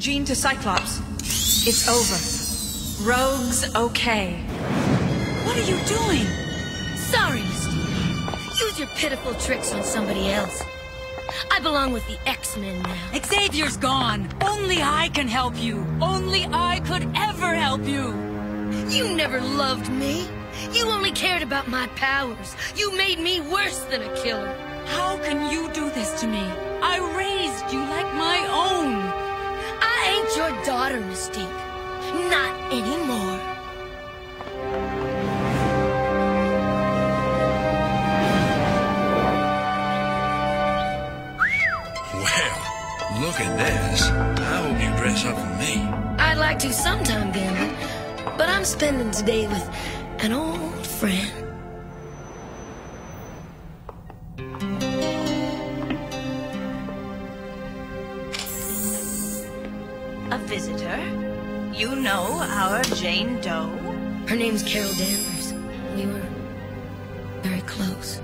Jean to Cyclops. It's over. Rogue's okay. What are you doing? Sorry, Mystique. Use your pitiful tricks on somebody else. I belong with the X-Men now. Xavier's gone. Only I can help you. Only I could ever help you. You never loved me. You only cared about my powers. You made me worse than a killer. How can you do this to me? I raised you like my own. Your daughter, Mystique. Not anymore. Well, look at this. I hope you dress up for me. I'd like to sometime, Gambit, but I'm spending today with an old friend. Our Jane Doe? Her name's Carol Danvers. We were very close.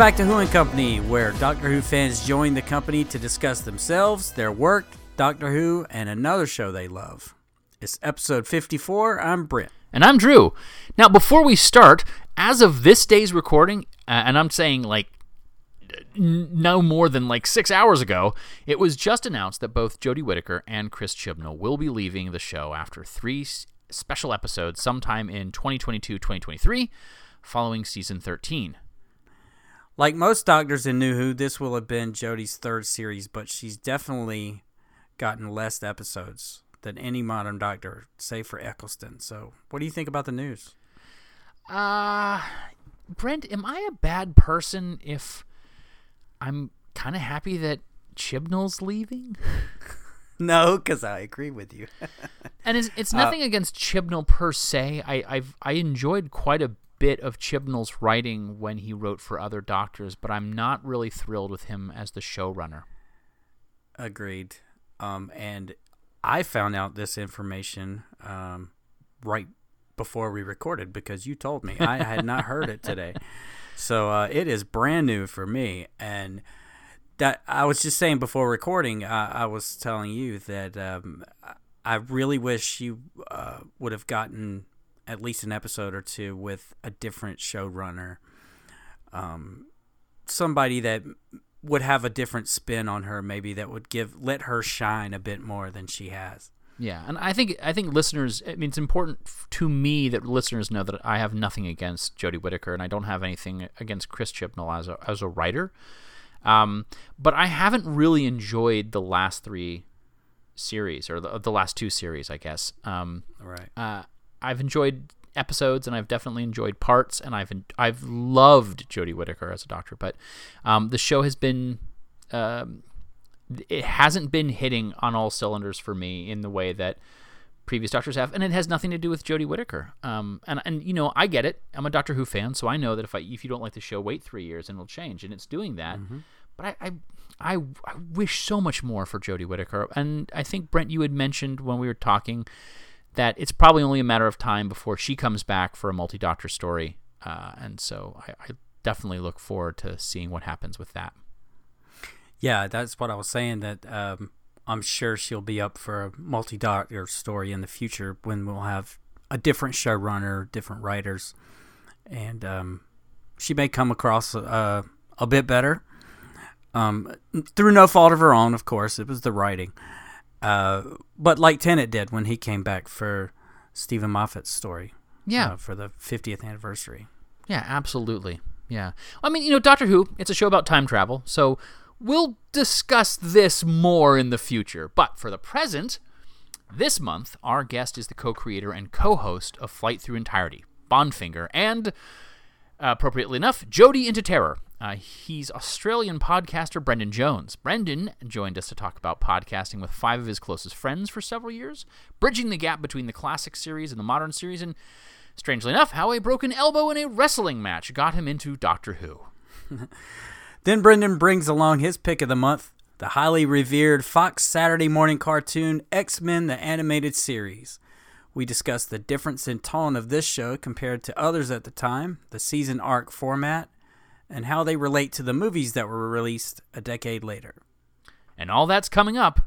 Back to Who and Company, where Doctor Who fans join the company to discuss themselves, their work, Doctor Who, and another show they love. It's episode 54. I'm Brent. And I'm Drew. Now, before we start, as of this day's recording, uh, and I'm saying like no more than like six hours ago, it was just announced that both Jodie Whittaker and Chris Chibnall will be leaving the show after three s- special episodes sometime in 2022 2023, following season 13. Like most doctors in New Who, this will have been Jodie's third series, but she's definitely gotten less episodes than any modern doctor, save for Eccleston. So, what do you think about the news? Uh, Brent, am I a bad person if I'm kind of happy that Chibnall's leaving? No, because I agree with you. And it's, it's nothing against Chibnall per se. I I've I enjoyed quite a bit of Chibnall's writing when he wrote for other doctors, but I'm not really thrilled with him as the showrunner. Agreed. Um, and I found out this information um, right before we recorded because you told me. I had not heard it today. So uh, it is brand new for me. And that I was just saying before recording, I, I was telling you that um, I really wish you uh, would have gotten at least an episode or two with a different showrunner. Um, somebody that would have a different spin on her maybe that would give let her shine a bit more than she has Yeah, and I think I think listeners. I mean, it's important to me that listeners know that I have nothing against Jodie Whittaker, and I don't have anything against Chris Chibnall as a as a writer. Um, but I haven't really enjoyed the last three series or the, the last two series, I guess. Um, right uh, I've enjoyed episodes and I've definitely enjoyed parts, and I've I've loved Jodie Whittaker as a doctor, but um, the show has been. Um, it hasn't been hitting on all cylinders for me in the way that previous doctors have, and it has nothing to do with Jodie Whittaker. Um, and and you know, I get it. I'm a Doctor Who fan, so I know that if I if you don't like the show, wait three years and it'll change, and it's doing that. But I, I I I wish so much more for Jodie Whittaker, and I think Brent, you had mentioned when we were talking that it's probably only a matter of time before she comes back for a multi-doctor story, uh, and so I, I definitely look forward to seeing what happens with that. yeah that's what i was saying that um, i'm sure she'll be up for a multi-doctor story in the future when we'll have a different showrunner different writers and um, she may come across uh, a bit better um, through no fault of her own of course it was the writing uh, but like Tennant did when he came back for Steven Moffat's story Yeah. uh, for the 50th anniversary Yeah, absolutely. Yeah. I mean, you know, Doctor Who, it's a show about time travel, so we'll discuss this more in the future. But for the present, this month, our guest is the co creator and co host of Flight Through Entirety. Bondfinger, and uh, appropriately enough, Jodie into Terror. Uh, he's Australian podcaster Brendan Jones. Brendan joined us to talk about podcasting with five of his closest friends for several years, bridging the gap between the classic series and the modern series, and strangely enough, how a broken elbow in a wrestling match got him into Doctor Who. Then Brendan brings along his pick of the month, the highly revered Fox Saturday morning cartoon X Men the Animated Series. We discuss the difference in tone of this show compared to others at the time, the season arc format, and how they relate to the movies that were released a decade later. And all that's coming up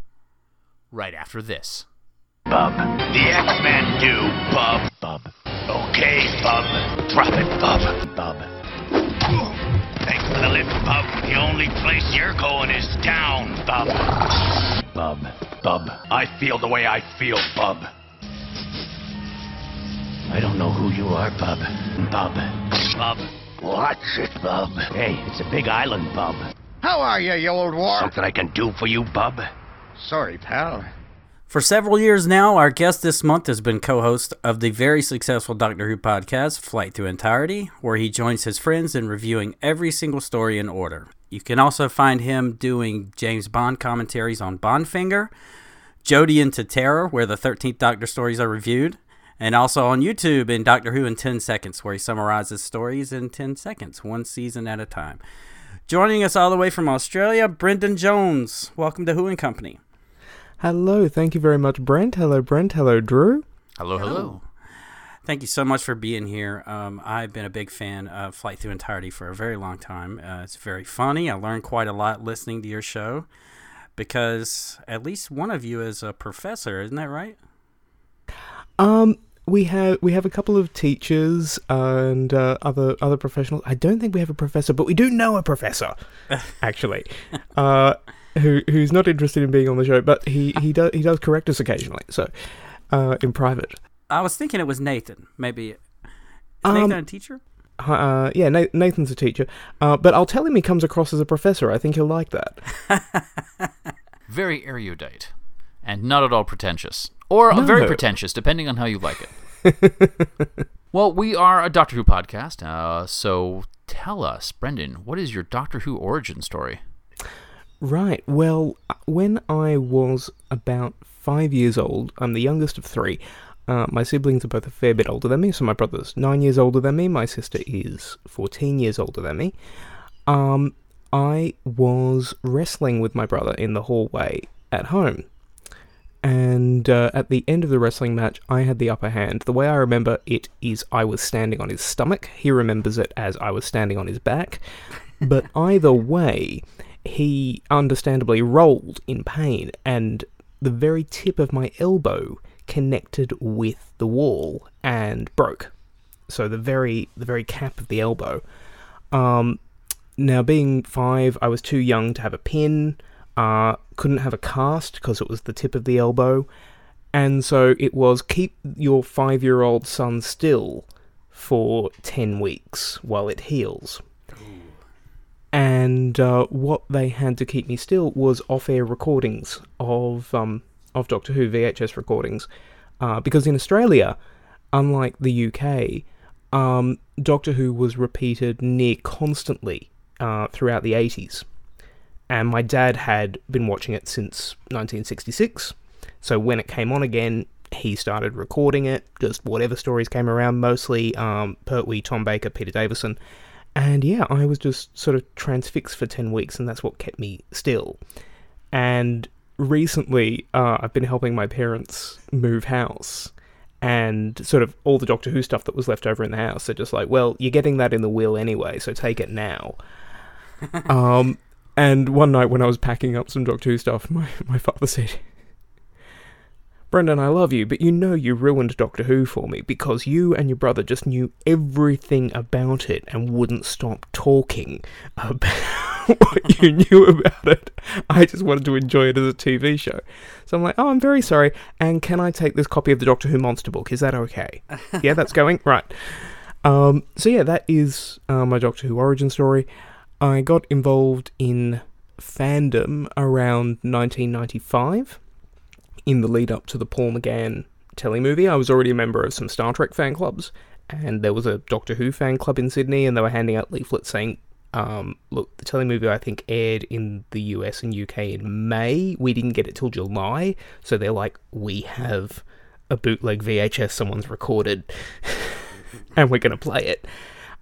right after this. Bub. The X-Men do, Bub. Bub. Okay, Bub. Drop it, Bub. Bub. Thanks for the lift, Bub. The only place you're going is down, Bub. Bub. Bub. I feel the way I feel, Bub. I don't know who you are, Bub. Bub. Bub. Watch it, Bub. Hey, it's a big island, Bub. How are you, you old war? Something I can do for you, Bub? Sorry, pal. For several years now, our guest this month has been co host of the very successful Doctor Who podcast, Flight Through Entirety, where he joins his friends in reviewing every single story in order. You can also find him doing James Bond commentaries on Bondfinger, Jodie into Terror, where the 13th Doctor stories are reviewed, and also on YouTube in Doctor Who in 10 Seconds, where he summarizes stories in 10 seconds, one season at a time. Joining us all the way from Australia, Brendan Jones. Welcome to Who and Company. Hello, thank you very much, Brent. Hello, Brent. Hello, Drew. Hello, hello. Thank you so much for being here. Um, I've been a big fan of Flight Through Entirety for a very long time. Uh, it's very funny. I learned quite a lot listening to your show because at least one of you is a professor, isn't that right? Um, we have we have a couple of teachers and uh, other other professionals. I don't think we have a professor, but we do know a professor, actually, uh, who who's not interested in being on the show, but he he does he does correct us occasionally. So, uh, in private. I was thinking it was Nathan. Maybe. Is Um, Nathan a teacher? Uh, yeah, Nathan's a teacher, uh, but I'll tell him he comes across as a professor. I think he'll like that. Very erudite and not at all pretentious. Or very pretentious, depending on how you like it. well, we are a Doctor Who podcast, uh, so tell us, Brendan, what is your Doctor Who origin story? Right. Well, when I was about five years old, I'm the youngest of three. Uh, my siblings are both a fair bit older than me, so my brother's nine years older than me. My sister is 14 years older than me. Um, I was wrestling with my brother in the hallway at home. And uh, at the end of the wrestling match, I had the upper hand. The way I remember it is I was standing on his stomach. He remembers it as I was standing on his back. But either way, he understandably rolled in pain, and the very tip of my elbow connected with the wall and broke. So the very the very cap of the elbow. Um, now, being five, I was too young to have a pin. Uh, couldn't have a cast because it was the tip of the elbow, and so it was keep your five-year-old son still for ten weeks while it heals. And uh, what they had to keep me still was off-air recordings of um, of Doctor Who VHS recordings, uh, because in Australia, unlike the UK, um, Doctor Who was repeated near constantly uh, throughout the 80s. And my dad had been watching it since 1966, so when it came on again, he started recording it, just whatever stories came around, mostly um, Pertwee, Tom Baker, Peter Davison. And yeah, I was just sort of transfixed for 10 weeks, and that's what kept me still. And recently, uh, I've been helping my parents move house, and sort of all the Doctor Who stuff that was left over in the house. They're just like, well, you're getting that in the will anyway, so take it now. um, and one night when I was packing up some Doctor Who stuff, my, my father said, Brendan, I love you, but you know you ruined Doctor Who for me because you and your brother just knew everything about it and wouldn't stop talking about what you knew about it. I just wanted to enjoy it as a TV show. So I'm like, oh, I'm very sorry. And can I take this copy of the Doctor Who Monster book? Is that okay? yeah, that's going? Right. Um, so yeah, that is uh, my Doctor Who origin story. I got involved in fandom around 1995 in the lead up to the Paul McGann telemovie. I was already a member of some Star Trek fan clubs, and there was a Doctor Who fan club in Sydney, and they were handing out leaflets saying, um, "Look, the telemovie I think aired in the US and UK in May. We didn't get it till July, so they're like, we have a bootleg VHS someone's recorded, and we're gonna play it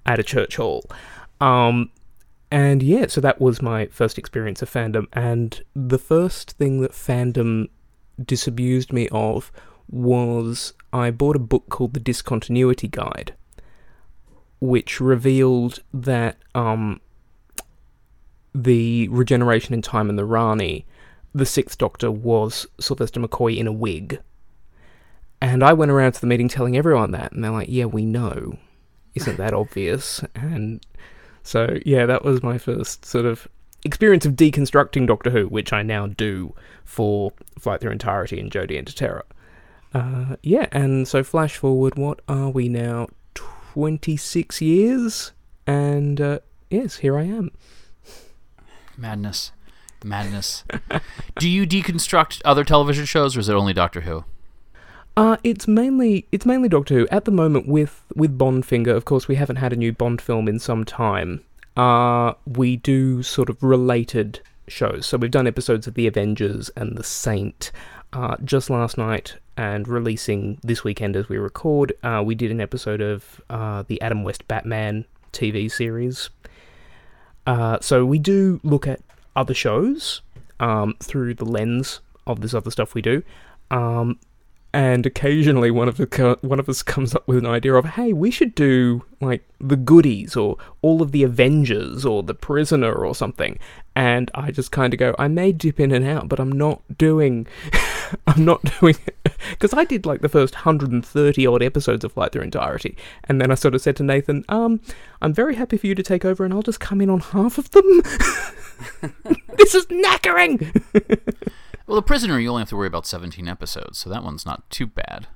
at a church hall." Um, and yeah, so that was my first experience of fandom, and the first thing that fandom disabused me of was I bought a book called The Discontinuity Guide, which revealed that um, the regeneration in time and the Rani, the Sixth Doctor was Sylvester McCoy in a wig. And I went around to the meeting telling everyone that, and they're like, "Yeah, we know. Isn't that obvious?" And so, yeah, that was my first sort of experience of deconstructing Doctor Who, which I now do for Flight Through Entirety and Jodie Enter Terror. Uh, yeah, and so flash forward, what are we now? 26 years? And uh, yes, here I am. Madness. Madness. Do you deconstruct other television shows, or is it only Doctor Who? Uh, it's mainly it's mainly Doctor Who at the moment with with Bondfinger. Of course, we haven't had a new Bond film in some time. Uh, we do sort of related shows. So we've done episodes of The Avengers and The Saint. Uh, just last night and releasing this weekend as we record, uh, we did an episode of uh, the Adam West Batman TV series. Uh, so we do look at other shows um, through the lens of this other stuff we do. Um, and occasionally one of the one of us comes up with an idea of hey we should do like the goodies or all of the avengers or the prisoner or something. And i just kind of go i may dip in and out but i'm not doing i'm not doing because i did like the first 130 odd episodes of flight through entirety. And then i sort of said to nathan um i'm very happy for you to take over and i'll just come in on half of them this is knackering Well, The Prisoner, you only have to worry about 17 episodes, so that one's not too bad.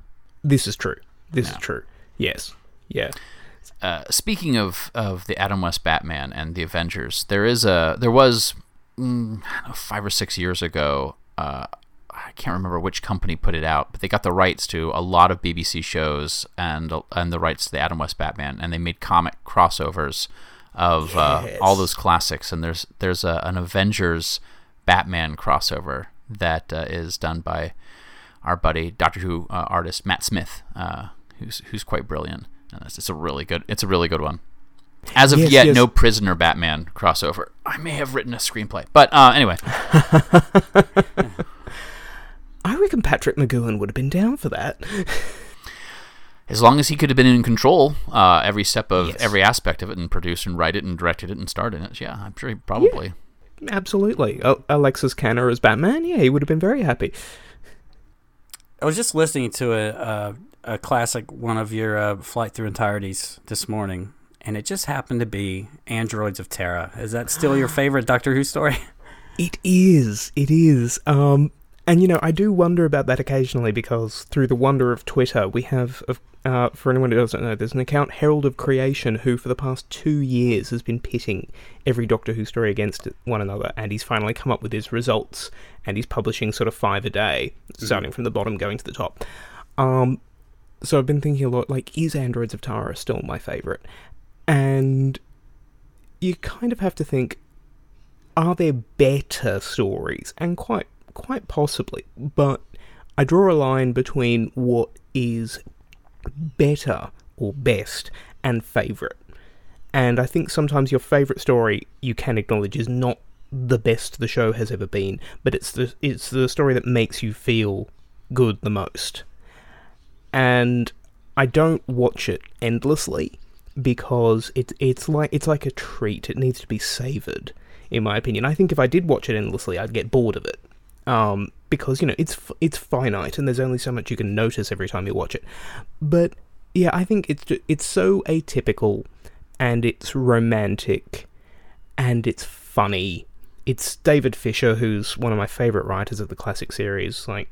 This is true. This is true. Yes. Yeah. Uh, speaking of, of the Adam West Batman and the Avengers, there is a there was mm, know, five or six years ago. Uh, I can't remember which company put it out, but they got the rights to a lot of BBC shows and and the rights to the Adam West Batman, and they made comic crossovers of uh, all those classics. And there's there's a, an Avengers Batman crossover that uh, is done by our buddy Doctor Who uh, artist Matt Smith, uh, who's who's quite brilliant. And it's, it's a really good it's a really good one. As of Yes, yet, yes. no Prisoner Batman crossover. I may have written a screenplay, but uh, anyway, I reckon Patrick McGoohan would have been down for that. as long as he could have been in control uh, every step of Yes. every aspect of it and produced and write it and directed it and starred in it, yeah, I'm sure he probably. Absolutely. Al- Alexis Kanner as Batman, yeah, he would have been very happy. I was just listening to a a, a classic one of your uh, flight through entireties this morning, and it just happened to be Androids of Tara. Is that still your favorite Doctor Who story? It is. It is. Um, and you know, I do wonder about that occasionally because through the wonder of Twitter, we have, uh, for anyone who doesn't know, there's an account Herald of Creation who, for the past two years, has been pitting every Doctor Who story against one another, and he's finally come up with his results, and he's publishing sort of five a day, starting from the bottom, going to the top. Um, so I've been thinking a lot, like, is Androids of Tara still my favourite? And you kind of have to think, are there better stories? And quite quite possibly, but I draw a line between what is better or best and favorite. And I think sometimes your favorite story you can acknowledge is not the best the show has ever been, but it's the it's the story that makes you feel good the most. And I don't watch it endlessly because it's it's like it's like a treat. It needs to be savored, in my opinion. I think if I did watch it endlessly, I'd get bored of it. Um, because you know it's it's finite and there's only so much you can notice every time you watch it. But yeah, I think it's it's so atypical, and it's romantic, and it's funny. It's David Fisher, who's one of my favorite writers of the classic series. Like,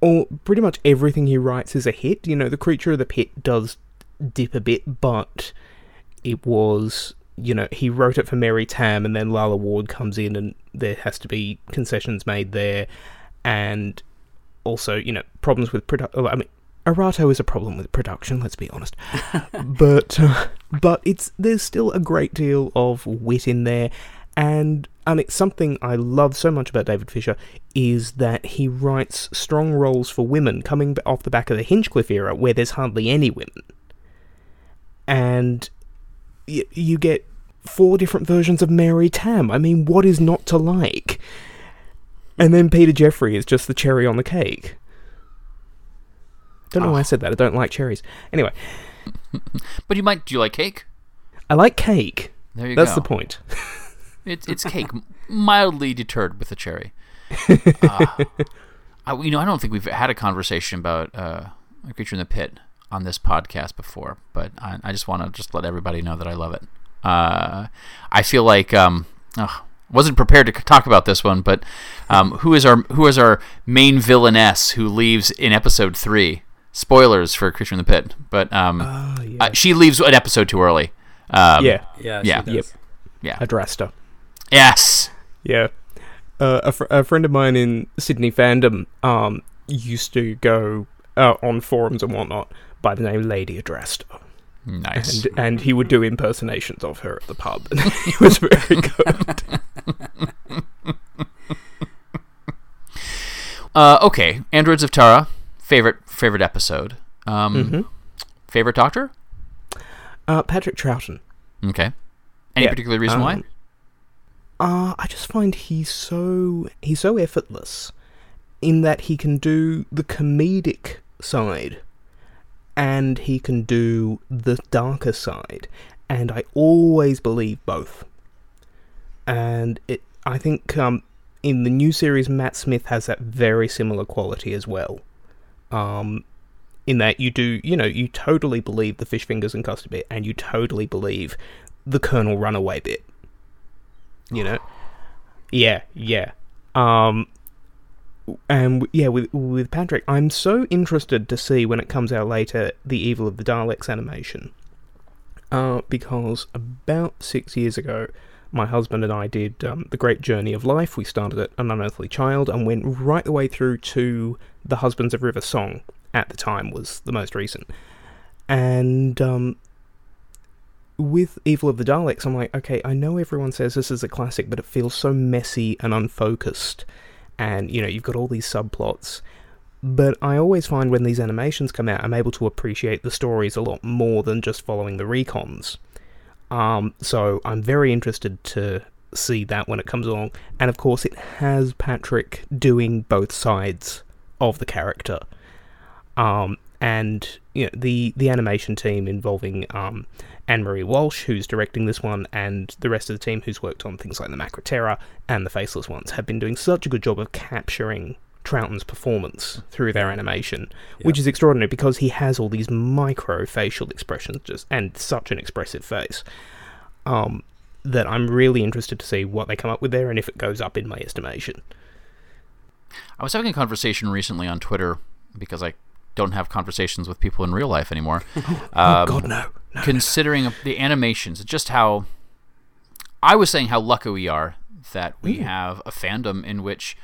all pretty much everything he writes is a hit. You know, the Creature of the Pit does dip a bit, but it was you know he wrote it for Mary Tamm, and then Lalla Ward comes in, and there has to be concessions made there, and also you know problems with production. I mean, Erato is a problem with production. Let's be honest, but uh, but it's there's still a great deal of wit in there, and I mean something I love so much about David Fisher is that he writes strong roles for women coming off the back of the Hinchcliffe era, where there's hardly any women, and y- you get four different versions of Mary Tamm. I mean, what is not to like? And then Peter Jeffrey is just the cherry on the cake. Don't know why I said that. I don't like cherries. Anyway, But you might. Do you like cake? I like cake. There you go. That's go. the point. It's it's cake, mildly deterred with a cherry. Uh, I, you know, I don't think we've had a conversation about uh, a creature in the pit on this podcast before, but I, I just want to just let everybody know that I love it. Uh, I feel like um, ugh, wasn't prepared to talk about this one, but um, who is our who is our main villainess who leaves in episode three? Spoilers for Creature in the Pit, but um, uh, she leaves an episode too early. Um, yeah. Yeah, Yeah. she does. yeah. Adrasta. Yes. Yeah. Uh, a, fr- a friend of mine in Sydney fandom um, used to go uh, on forums and whatnot by the name Lady Adrasta. Nice. And, and he would do impersonations of her at the pub. And he was very good. Uh, okay, Androids of Tara, favorite favorite episode. Um, Favorite Doctor? Uh, Patrick Troughton. Okay. Any Yeah, particular reason why? um, Uh, I just find he's so he's so effortless in that he can do the comedic side and he can do the darker side and I always believe both. And it I think um in the new series Matt Smith has that very similar quality as well. Um in that you do, you know, you totally believe the fish fingers and custard bit and you totally believe the Colonel runaway bit you know yeah yeah um and yeah with with patrick i'm so interested to see when it comes out later the evil of the daleks animation. Uh because about six years ago my husband and i did um, the great journey of life. We started at an unearthly child and went right the way through to the husbands of river song at the time was the most recent. And um with Evil of the Daleks, I'm like, okay, I know everyone says this is a classic, but it feels so messy and unfocused. And, you know, you've got all these subplots. But I always find when these animations come out, I'm able to appreciate the stories a lot more than just following the recons. Um, so I'm very interested to see that when it comes along. And of course, it has Patrick doing both sides of the character. Um, and you know, the the animation team involving um, Anne Marie Walsh, who's directing this one, and the rest of the team who's worked on things like the Macra Terror and the Faceless Ones, have been doing such a good job of capturing Troughton's performance through their animation, which is extraordinary because he has all these micro facial expressions just and such an expressive face. Um, that I'm really interested to see what they come up with there and if it goes up in my estimation. I was having a conversation recently on Twitter because I don't have conversations with people in real life anymore. oh Um, God, no! no. considering the animations, just how I was saying how lucky we are that we have a fandom in which,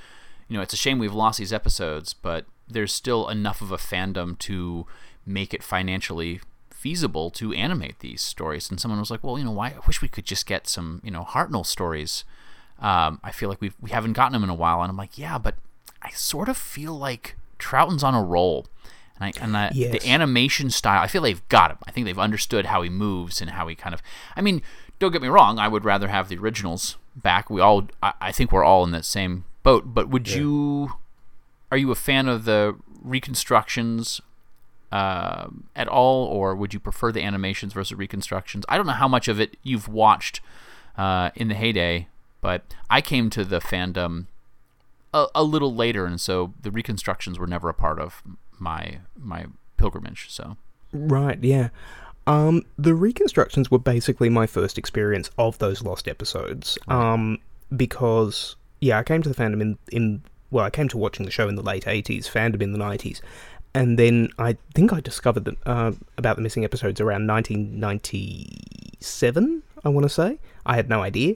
you know, it's a shame we've lost these episodes, but there's still enough of a fandom to make it financially feasible to animate these stories. And someone was like, "Well, you know, why? I wish we could just get some, you know, Hartnell stories." Um, I feel like we we haven't gotten them in a while, and I'm like, "Yeah, but I sort of feel like Troughton's on a roll." And I, and I, Yes. the animation style, I feel they've got him. I think they've understood how he moves and how he kind of. I mean, don't get me wrong. I would rather have the originals back. We all, I, I think we're all in that same boat. But would you, are you a fan of the reconstructions uh, at all, or would you prefer the animations versus reconstructions? I don't know how much of it you've watched uh, in the heyday, but I came to the fandom a, a little later, and so the reconstructions were never a part of my my pilgrimage. So Right, yeah. Um, the reconstructions were basically my first experience of those lost episodes. Um, because yeah, I came to the fandom in in well, I came to watching the show in the late eighties, fandom in the nineties, and then I think I discovered that uh, about the missing episodes around nineteen ninety seven. I want to say I had no idea.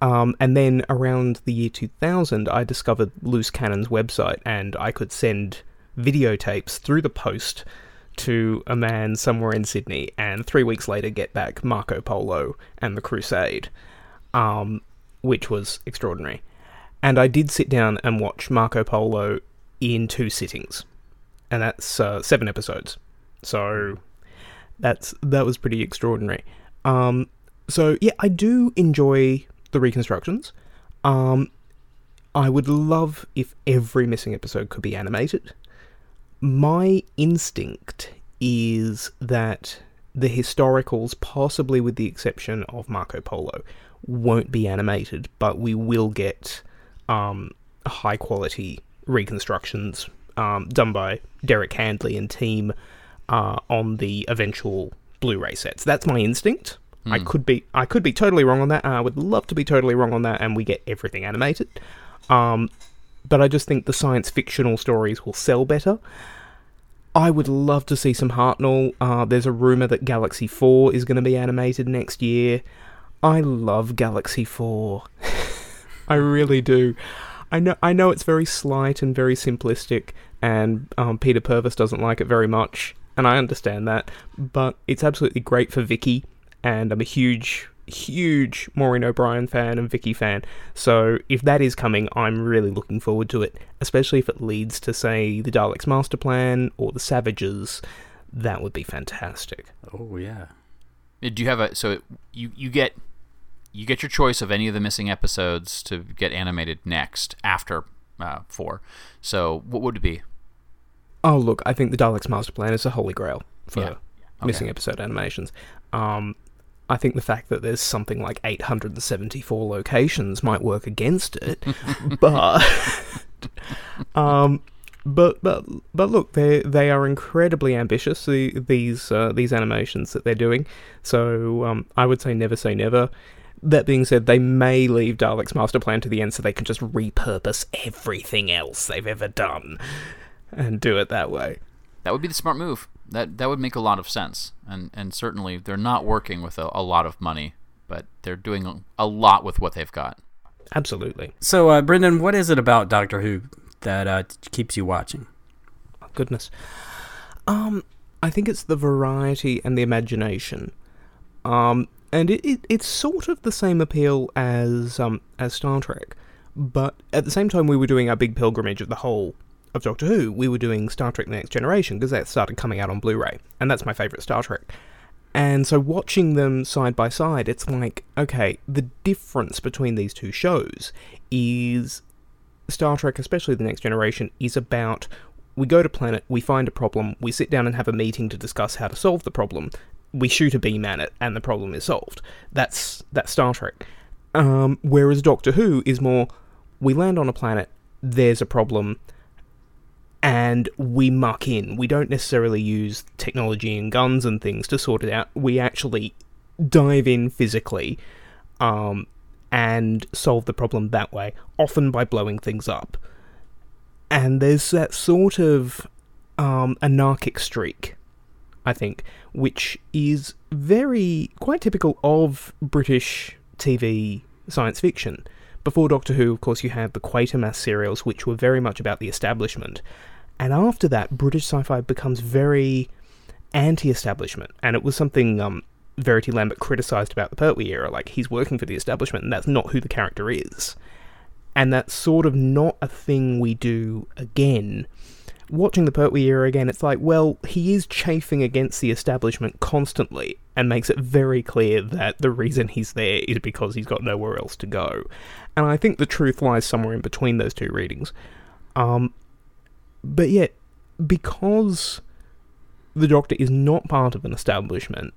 Um, and then around the year 2000, I discovered Loose Cannon's website, and I could send videotapes through the post to a man somewhere in Sydney, and three weeks later get back Marco Polo and the Crusade, um, which was extraordinary. And I did sit down and watch Marco Polo in two sittings, and that's uh, seven episodes. So that's that was pretty extraordinary. Um, so yeah, I do enjoy the reconstructions. Um, I would love if every missing episode could be animated. My instinct is that the historicals, possibly with the exception of Marco Polo, won't be animated, but we will get um, high quality reconstructions um, done by Derek Handley and team uh, on the eventual Blu-ray sets. That's my instinct. I could be I could be totally wrong on that. and I would love to be totally wrong on that, and we get everything animated. Um, but I just think the science fictional stories will sell better. I would love to see some Hartnell. Uh, there's a rumor that Galaxy 4 is going to be animated next year. I love Galaxy 4. I really do. I know I know it's very slight and very simplistic, and um, Peter Purves doesn't like it very much, and I understand that. But it's absolutely great for Vicky, and I'm a huge, huge Maureen O'Brien fan and Vicky fan. So if that is coming, I'm really looking forward to it, especially if it leads to say the Daleks Master Plan or the Savages. That would be fantastic. Oh yeah. Uh, Do you have a so you you get you get your choice of any of the missing episodes to get animated next after uh, four. So what would it be? Oh look, I think the Daleks Master Plan is the holy grail for Yeah. missing episode animations. Um, I think the fact that there's something like 874 locations might work against it, but um, but but but look, they they are incredibly ambitious. The, these uh, these animations that they're doing. So um, I would say never say never. That being said, they may leave Daleks Master Plan to the end so they can just repurpose everything else they've ever done and do it that way. That would be the smart move. That that would make a lot of sense. And and certainly they're not working with a, a lot of money, but they're doing a, a lot with what they've got. Absolutely. So, uh, Brendan, what is it about Doctor Who that uh, keeps you watching? goodness. Um, I think it's the variety and the imagination. Um, and it, it it's sort of the same appeal as um as Star Trek, but at the same time we were doing our big pilgrimage of the whole of Doctor Who, we were doing Star Trek: The Next Generation because that started coming out on Blu-ray, and that's my favorite Star Trek. And so watching them side by side, it's like, okay, the difference between these two shows is Star Trek, especially The Next Generation, is about we go to planet, we find a problem, we sit down and have a meeting to discuss how to solve the problem. We shoot a beam at it, and the problem is solved. That's that's Star Trek. Um, whereas Doctor Who is more, we land on a planet, there's a problem, and we muck in. We don't necessarily use technology and guns and things to sort it out. We actually dive in physically um, and solve the problem that way, often by blowing things up. And there's that sort of um, anarchic streak, I think, which is very quite typical of British TV science fiction. Before Doctor Who, of course, you had the Quatermass serials, which were very much about the establishment. And after that, British sci fi becomes very anti establishment. And it was something um, Verity Lambert criticised about the Pertwee era. Like, he's working for the establishment, and that's not who the character is. And that's sort of not a thing we do again. Watching the Pertwee era again, it's like, well, he is chafing against the establishment constantly and makes it very clear that the reason he's there is because he's got nowhere else to go. And I think the truth lies somewhere in between those two readings. Um, but yet, because the Doctor is not part of an establishment,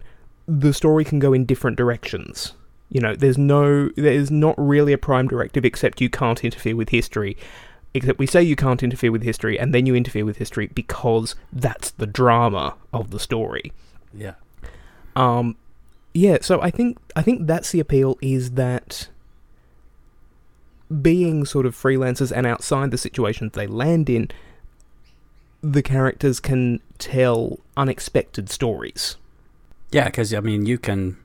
the story can go in different directions. You know, there's no, there's not really a prime directive except you can't interfere with history. Except we say you can't interfere with history, and then you interfere with history because that's the drama of the story. Yeah. Um, yeah. So I think I think that's the appeal is that being sort of freelancers and outside the situations they land in, the characters can tell unexpected stories. Yeah, because I mean, you can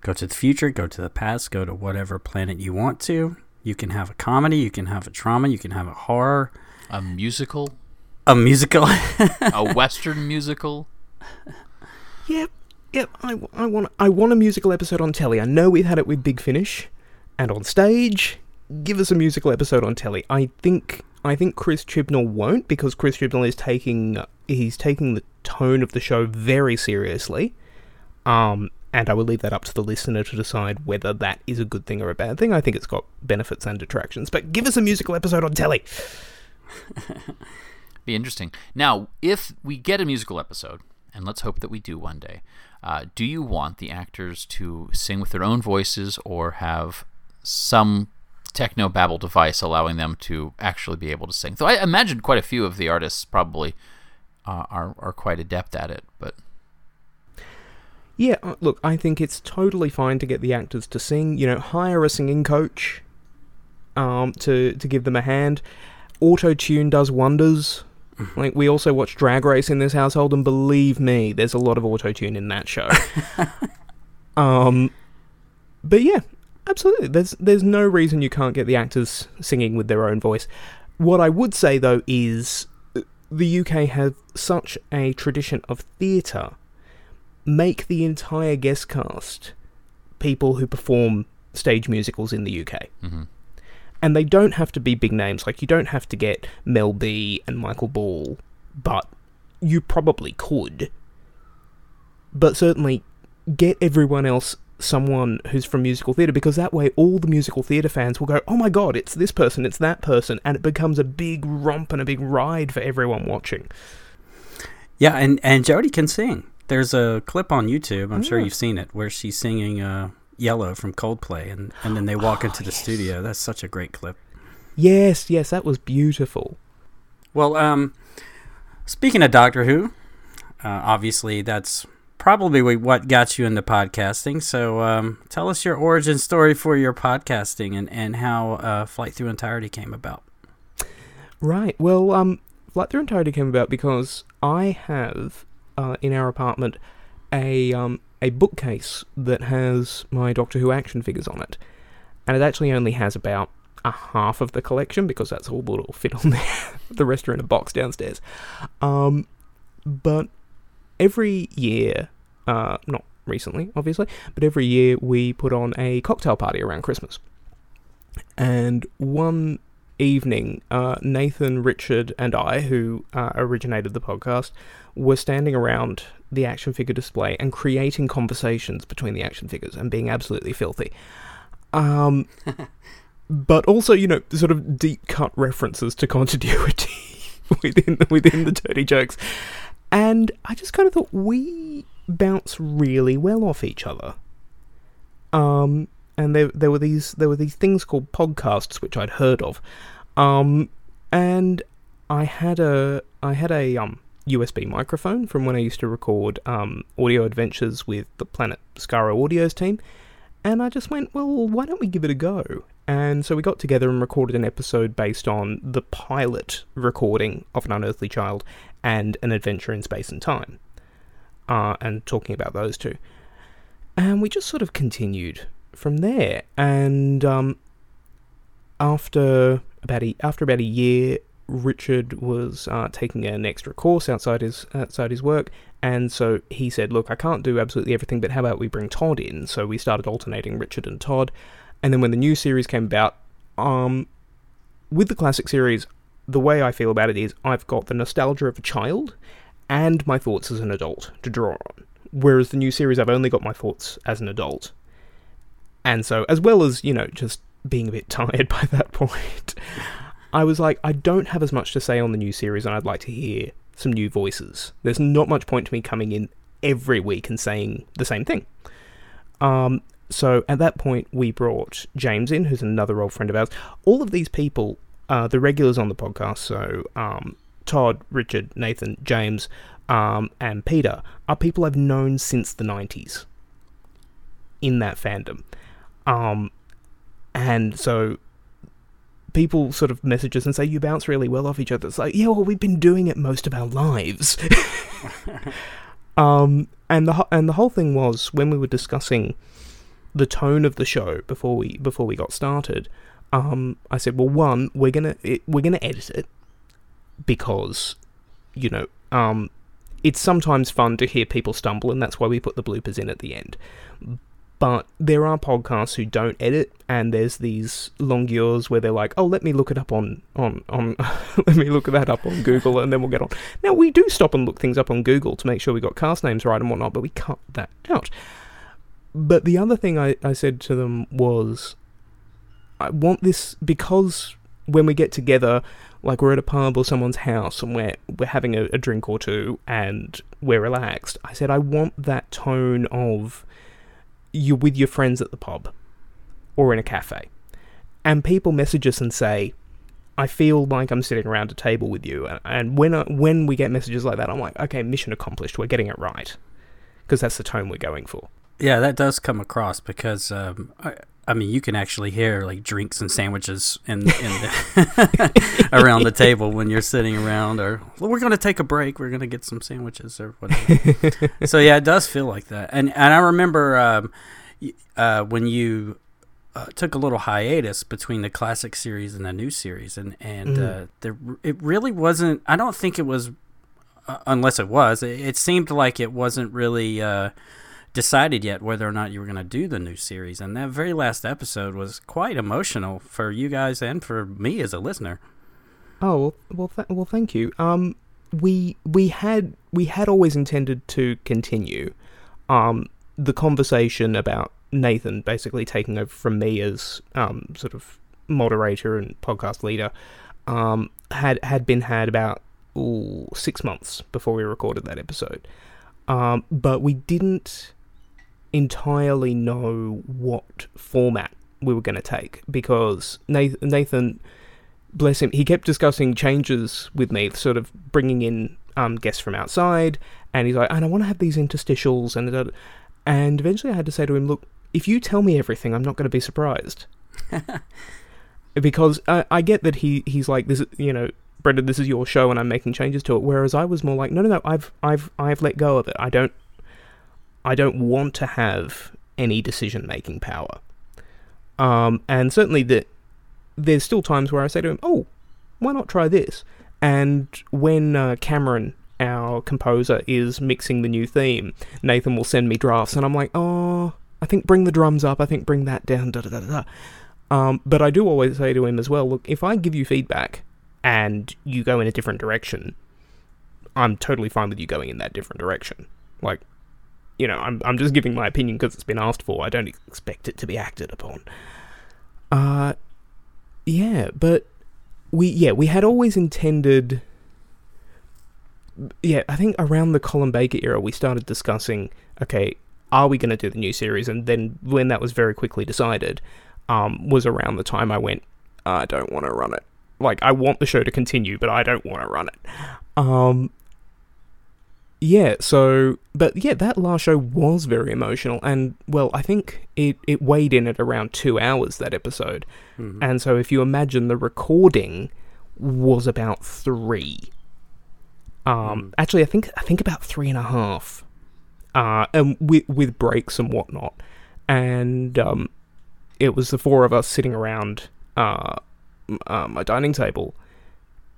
go to the future, go to the past, go to whatever planet you want to. You can have a comedy, you can have a drama, you can have a horror. A musical. A musical. a Western musical. Yep, yep. I, I want I want a musical episode on telly. I know we've had it with Big Finish, and on stage. Give us a musical episode on telly. I think I think Chris Chibnall won't because Chris Chibnall is taking he's taking the tone of the show very seriously. Um, and I will leave that up to the listener to decide whether that is a good thing or a bad thing. I think it's got benefits and detractions, but give us a musical episode on telly. Be interesting. Now, if we get a musical episode, and let's hope that we do one day, uh, do you want the actors to sing with their own voices or have some techno babble device allowing them to actually be able to sing? So I imagine quite a few of the artists probably uh, are are quite adept at it, but yeah, uh, look, I think it's totally fine to get the actors to sing. You know, hire a singing coach um, to to give them a hand. Auto tune does wonders. Like we also watch Drag Race in this household, and believe me, there's a lot of auto tune in that show. um, but yeah, absolutely. There's there's no reason you can't get the actors singing with their own voice. What I would say though is uh, the UK have such a tradition of theatre make the entire guest cast people who perform stage musicals in the UK. Mhm. And they don't have to be big names. Like, you don't have to get Mel B and Michael Ball, but you probably could. But certainly get everyone else someone who's from musical theatre because that way all the musical theatre fans will go, oh my god, it's this person, it's that person, and it becomes a big romp and a big ride for everyone watching. Yeah, and and Jodie can sing. There's a clip on YouTube. I'm sure you've seen it where she's singing uh, "Yellow" from Coldplay, and and then they walk into the studio. That's such a great clip. Yes, yes, that was beautiful. Well, um, speaking of Doctor Who, uh, obviously that's probably what got you into podcasting. So um, tell us your origin story for your podcasting and and how uh, Flight Through Entirety came about. Right. Well, um, Flight Through Entirety came about because I have uh, in our apartment a um a bookcase that has my Doctor Who action figures on it, and it actually only has about a half of the collection because that's all that'll fit on there. the rest are in a box downstairs. Um, but every year, uh, not recently, obviously, but every year we put on a cocktail party around Christmas. And one evening, uh, Nathan, Richard, and I, who uh, originated the podcast, were standing around the action figure display and creating conversations between the action figures and being absolutely filthy. Um, but also, you know, sort of deep cut references to continuity within within the dirty jokes. And I just kind of thought we bounce really well off each other. Um, and there there were these there were these things called podcasts which I'd heard of, um, and I had a I had a um USB microphone from when I used to record um audio adventures with the Planet Skaro Audios team, and I just went, well, why don't we give it a go? And so we got together and recorded an episode based on the pilot recording of An Unearthly Child and An Adventure in Space and Time, uh, and talking about those two. And we just sort of continued from there. And um, after about a, after about a year, Richard was uh, taking an extra course outside his outside his work, and so he said, "Look, I can't do absolutely everything, but how about we bring Todd in?" So we started alternating Richard and Todd, and then when the new series came about, um, with the classic series, the way I feel about it is I've got the nostalgia of a child, and my thoughts as an adult to draw on. Whereas the new series, I've only got my thoughts as an adult, and so as well as you know just being a bit tired by that point. I was like, I don't have as much to say on the new series, and I'd like to hear some new voices. There's not much point to me coming in every week and saying the same thing. Um, so at that point, we brought James in, who's another old friend of ours. All of these people, uh, the regulars on the podcast, so um, Todd, Richard, Nathan, James, um, and Peter, are people I've known since the 90s in that fandom. Um, and so people sort of message us and say you bounce really well off each other. It's like, yeah, well, we've been doing it most of our lives. um, and the and the whole thing was when we were discussing the tone of the show before we before we got started. Um, I said, well, one, we're gonna it, we're gonna edit it because you know, um, it's sometimes fun to hear people stumble, and that's why we put the bloopers in at the end. But there are podcasts who don't edit, and there's these longueurs where they're like, "Oh, let me look it up on on on, let me look that up on Google, and then we'll get on." Now we do stop and look things up on Google to make sure we got cast names right and whatnot, but we cut that out. But the other thing I, I said to them was, I want this because when we get together, like we're at a pub or someone's house and we're we're having a, a drink or two and we're relaxed. I said I want that tone of you're with your friends at the pub or in a cafe, and people message us and say, "I feel like I'm sitting around a table with you." And, when I, when we get messages like that, I'm like, "Okay, mission accomplished. We're getting it right," because that's the tone we're going for. Yeah, that does come across because um, I, I mean, you can actually hear like drinks and sandwiches in, in the around the table when you're sitting around, or well, we're going to take a break. We're going to get some sandwiches or whatever. so yeah, it does feel like that. And and I remember um, uh, when you uh, took a little hiatus between the classic series and the new series, and and Mm. uh, there it really wasn't. I don't think it was, uh, unless it was. It, it seemed like it wasn't really. Decided yet whether or not you were going to do the new series and that very last episode was quite emotional for you guys and for me as a listener Oh well, well, th- well, thank you. Um, we we had we had always intended to continue, um, the conversation about Nathan basically taking over from me as um sort of moderator and podcast leader, um, had had been had about ooh, six months before we recorded that episode, um, but we didn't entirely know what format we were going to take because Nathan, Nathan bless him, he kept discussing changes with me, sort of bringing in um, guests from outside, and he's like, and I want to have these interstitials, and da- da- and eventually I had to say to him, look, if you tell me everything, I'm not going to be surprised, because I, I get that he he's like this, you know. Brendan, this is your show, and I'm making changes to it. Whereas I was more like, no, no, no, I've, I've, I've let go of it. I don't, I don't want to have any decision making power. Um, and certainly that there's still times where I say to him, "Oh, why not try this?" And when uh, Cameron, our composer, is mixing the new theme, Nathan will send me drafts, and I'm like, "Oh, I think bring the drums up. I think bring that down." Da da da da. da." Um, but I do always say to him as well, "Look, if I give you feedback and you go in a different direction, I'm totally fine with you going in that different direction. Like, you know, I'm I'm just giving my opinion because it's been asked for. I don't expect it to be acted upon." Uh, yeah, but we yeah we had always intended. Yeah, I think around the Colin Baker era, we started discussing. Okay, are we going to do the new series? And then when that was very quickly decided, um, was around the time I went. I don't want to run it. Like I want the show to continue, but I don't want to run it. Um, yeah, so but yeah, that last show was very emotional, and well, I think it it weighed in at around two hours that episode, and so if you imagine the recording was about three. Um, actually, I think I think about three and a half, uh, and with with breaks and whatnot, and um, it was the four of us sitting around uh, uh my dining table,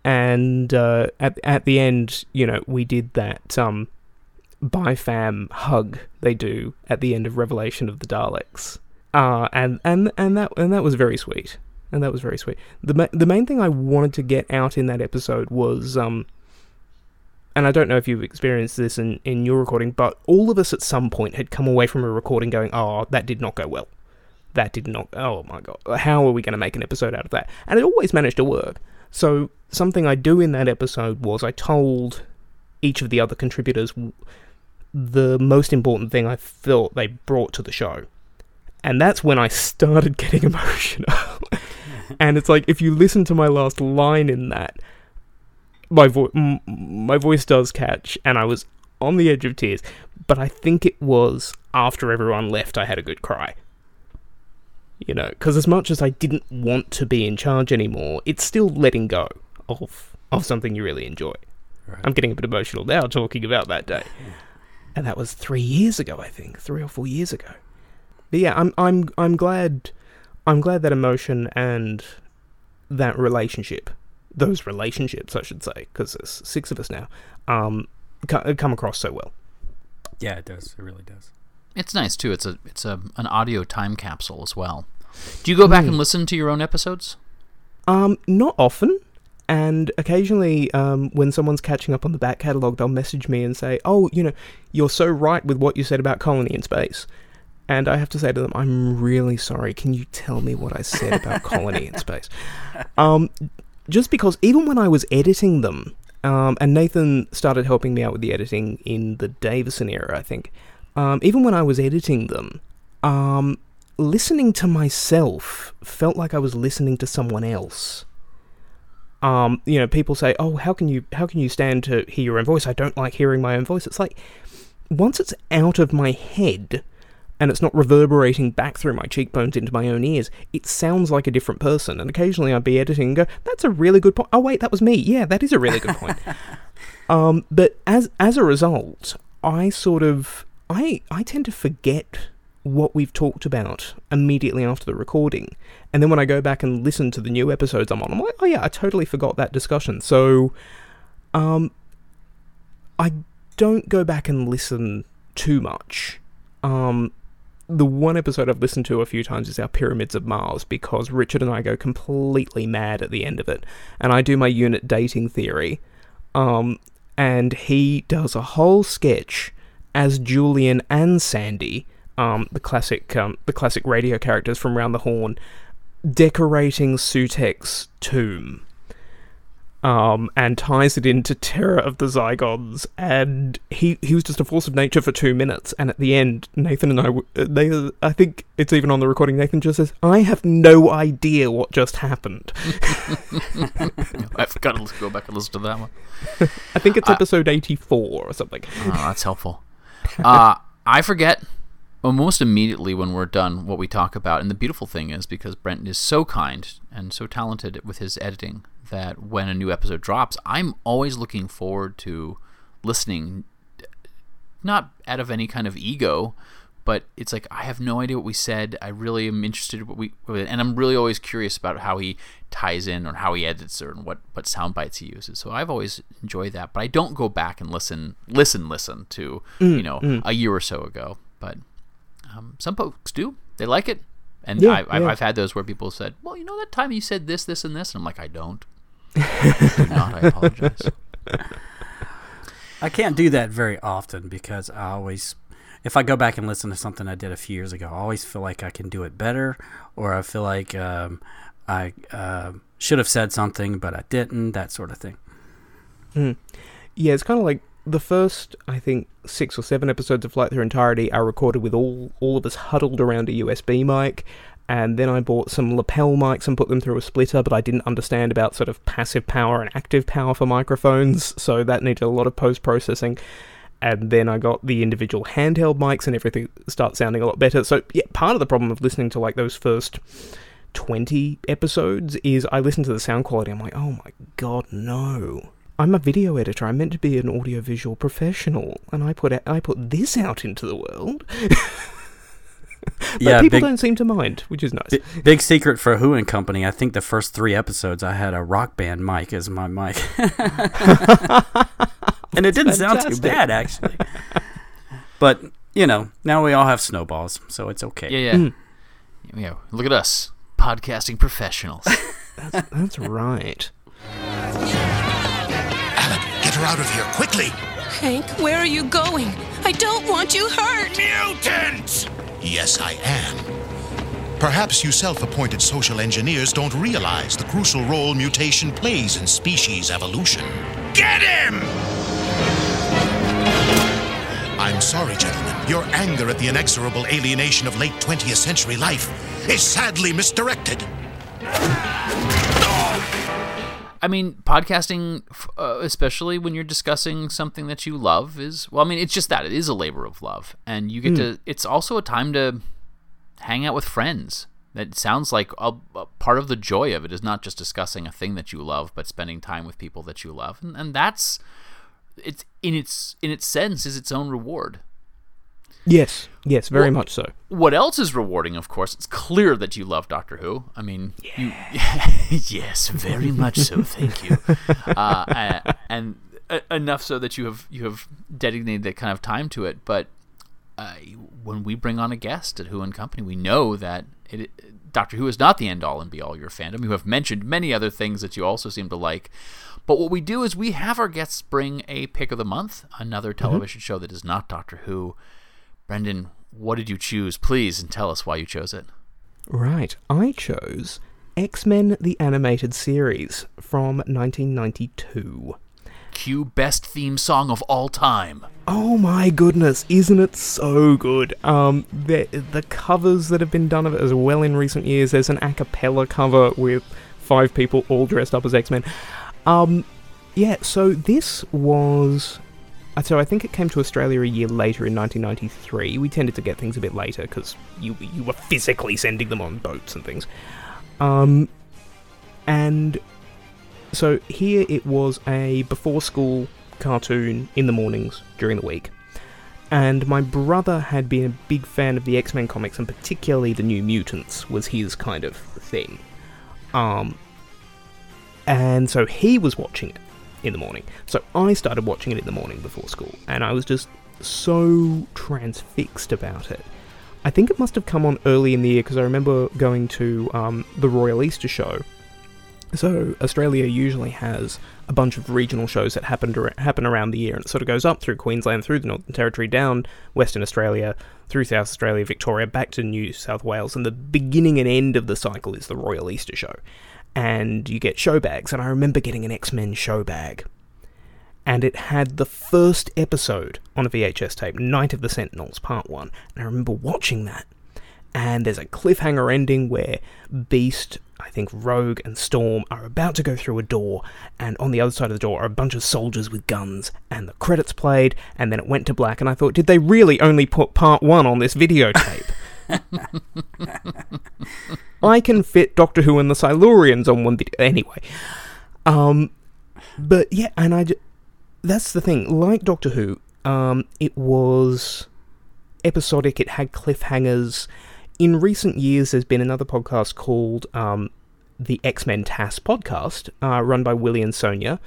and uh, at at the end, you know, we did that um, bifam hug they do at the end of Revelation of the Daleks, uh, and and and that and that was very sweet, and that was very sweet. the ma- The main thing I wanted to get out in that episode was um, and I don't know if you've experienced this in in your recording, but all of us at some point had come away from a recording going, "Oh, that did not go well." That did not. Oh my god! How are we going to make an episode out of that? And it always managed to work. So something I do in that episode was I told each of the other contributors the most important thing I felt they brought to the show. And that's when I started getting emotional. and it's like if you listen to my last line in that, my vo- m- my voice does catch, and I was on the edge of tears. But I think it was after everyone left, I had a good cry. You know, because as much as I didn't want to be in charge anymore, it's still letting go of of something you really enjoy. I'm getting a bit emotional now talking about that day, and that was three years ago, I think, three or four years ago. But yeah, I'm I'm I'm glad I'm glad that emotion and that relationship those relationships, I should say, because there's six of us now, um, co- come across so well. Yeah, it does. It really does. It's nice too. It's a it's a an audio time capsule as well. Do you go back and listen to your own episodes? Um, not often. And occasionally, um, when someone's catching up on the back catalogue, they'll message me and say, "Oh, you know, you're so right with what you said about Colony in Space." And I have to say to them, "I'm really sorry. Can you tell me what I said about Colony in Space?" Um, just because even when I was editing them, um, and Nathan started helping me out with the editing in the Davison era, I think. Um, even when I was editing them, um, listening to myself felt like I was listening to someone else. Um, you know, people say, "Oh, how can you how can you stand to hear your own voice?" I don't like hearing my own voice. It's like once it's out of my head and it's not reverberating back through my cheekbones into my own ears, it sounds like a different person. And occasionally I'd be editing and go, "That's a really good point." Oh, wait, that was me. Yeah, that is a really good point. um, but as as a result, I sort of I I tend to forget what we've talked about immediately after the recording. And then when I go back and listen to the new episodes I'm on, I'm like, oh yeah, I totally forgot that discussion. So, um, I don't go back and listen too much. Um, the one episode I've listened to a few times is our Pyramids of Mars because Richard and I go completely mad at the end of it. And I do my unit dating theory. Um, and he does a whole sketch as Julian and Sandy um, the classic um, the classic radio characters from Round the Horne, decorating Sutekh's tomb. Um, and ties it into Terror of the Zygons, and he he was just a force of nature for two minutes, and at the end, Nathan and I, w- uh, they, I think it's even on the recording. Nathan just says, "I have no idea what just happened." I've got to go back and listen to that one. I think it's episode eighty-four or something. Oh, that's helpful. Uh, I forget almost immediately when we're done what we talk about. And the beautiful thing is because Brent is so kind and so talented with his editing that when a new episode drops, I'm always looking forward to listening, not out of any kind of ego, but it's like I have no idea what we said. I really am interested in what we, and I'm really always curious about how he ties in or how he edits or what what sound bites he uses. So I've always enjoyed that, but I don't go back and listen, listen, listen to you know a year or so ago. But um, some folks do. They like it. And Yeah, I, I've, yeah. I've had those where people said, well, you know, that time you said this, this, and this. And I'm like, I don't. I do not. I apologize. I can't do that very often because I always, if I go back and listen to something I did a few years ago, I always feel like I can do it better, or I feel like um, I uh, should have said something but I didn't, that sort of thing. Yeah, it's kind of like the first, I think, six or seven episodes of Flight Through Entirety are recorded with all all of us huddled around a USB mic, and then I bought some lapel mics and put them through a splitter, but I didn't understand about sort of passive power and active power for microphones, so that needed a lot of post processing. And then I got the individual handheld mics, and everything starts sounding a lot better. So yeah, part of the problem of listening to like those first 20 episodes is I listen to the sound quality. I'm like, oh my god, no. I'm a video editor. I'm meant to be an audiovisual professional, and I put I put this out into the world. but Yeah, people big- don't seem to mind, which is nice. B- big secret for Who and Company. I think the first three episodes I had a rock band mic as my mic, and it didn't sound too bad actually. But you know, now we all have snowballs, so it's okay. Yeah, yeah. Hmm. Yeah. Look at us, podcasting professionals. That's right. Alan, get her out of here, quickly! Hank, where are you going? I don't want you hurt. Mutant! Yes, I am. Perhaps you self appointed social engineers don't realize the crucial role mutation plays in species evolution. Get him! I'm sorry, gentlemen. Your anger at the inexorable alienation of late 20th century life is sadly misdirected. I mean, podcasting, uh, especially when you're discussing something that you love, is well. I mean, it's just that it is a labor of love, and you get to. It's also a time to hang out with friends. That sounds like a, a part of the joy of it is not just discussing a thing that you love, but spending time with people that you love, and, and that's it's in its in its sense is its own reward. Yes, yes, very much so. What else is rewarding? Of course, it's clear that you love Doctor Who. I mean, you, yes, very much so. Thank you. Uh, and, and uh, enough so that you have you have dedicated that kind of time to it. But uh, when we bring on a guest at Who and Company, we know that it, Doctor Who is not the end all and be all your fandom. You have mentioned many other things that you also seem to like. But what we do is we have our guests bring a pick of the month, another mm-hmm. television show that is not Doctor Who. Brendan, what did you choose? Please, and tell us why you chose it. Right, I chose X Men the Animated Series from 1992. Cue best theme song of all time. Oh my goodness, isn't it so good? Um, the the covers that have been done of it as well in recent years. There's an a cappella cover with five people all dressed up as X Men. Um, yeah. So this was. uh, So I think it came to Australia a year later in 1993. We tended to get things a bit later because you you were physically sending them on boats and things. Um, and so here it was a before school cartoon in the mornings during the week. And my brother had been a big fan of the X Men comics, and particularly the New Mutants was his kind of thing. Um, and so he was watching it in the morning. So I started watching it in the morning before school, and I was just so transfixed about it. I think it must have come on early in the year because I remember going to um, the Royal Easter Show. So Australia usually has a bunch of regional shows that happen happen around the year, and it sort of goes up through Queensland, through the Northern Territory, down Western Australia, through South Australia, Victoria, back to New South Wales, and the beginning and end of the cycle is the Royal Easter Show. And you get show bags, and I remember getting an X Men show bag. And it had the first episode on a VHS tape, Night of the Sentinels, Part 1. And I remember watching that. And there's a cliffhanger ending where Beast, I think Rogue, and Storm are about to go through a door, and on the other side of the door are a bunch of soldiers with guns. And the credits played, and then it went to black, and I thought, did they really only put part one on this videotape? I can fit Doctor Who and the Silurians on one video. Anyway. Um, but yeah, and I. J- that's the thing. Like Doctor Who, um, it was episodic, it had cliffhangers. In recent years, there's been another podcast called um, the X Men TAS podcast, uh, run by Willie and Sonia,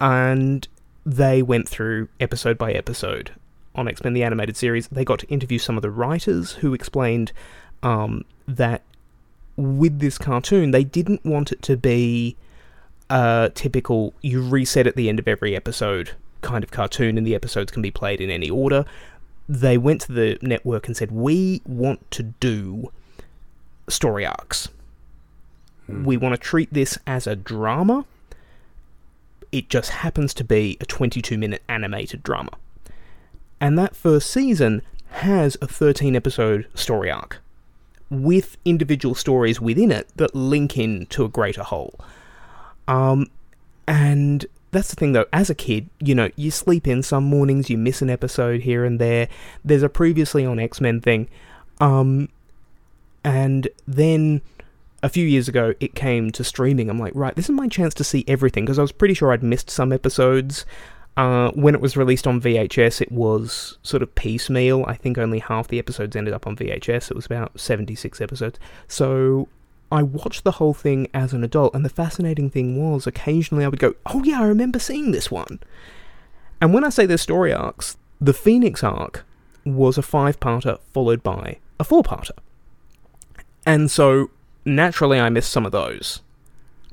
and they went through episode by episode on X Men the animated series. They got to interview some of the writers who explained um, that with this cartoon, they didn't want it to be a typical you reset at the end of every episode kind of cartoon, and the episodes can be played in any order. They went to the network and said, We want to do story arcs. We want to treat this as a drama. It just happens to be a 22 minute animated drama. And that first season has a 13 episode story arc with individual stories within it that link in to a greater whole. Um, and that's the thing though, as a kid, you know, you sleep in some mornings, you miss an episode here and there. There's a previously on X Men thing. Um, and then a few years ago, it came to streaming. I'm like, right, this is my chance to see everything because I was pretty sure I'd missed some episodes. Uh, when it was released on VHS, it was sort of piecemeal. I think only half the episodes ended up on VHS. It was about 76 episodes. So I watched the whole thing as an adult, and the fascinating thing was occasionally I would go, Oh, yeah, I remember seeing this one. And when I say the story arcs, the Phoenix arc was a five parter followed by a four parter. And so naturally, I missed some of those.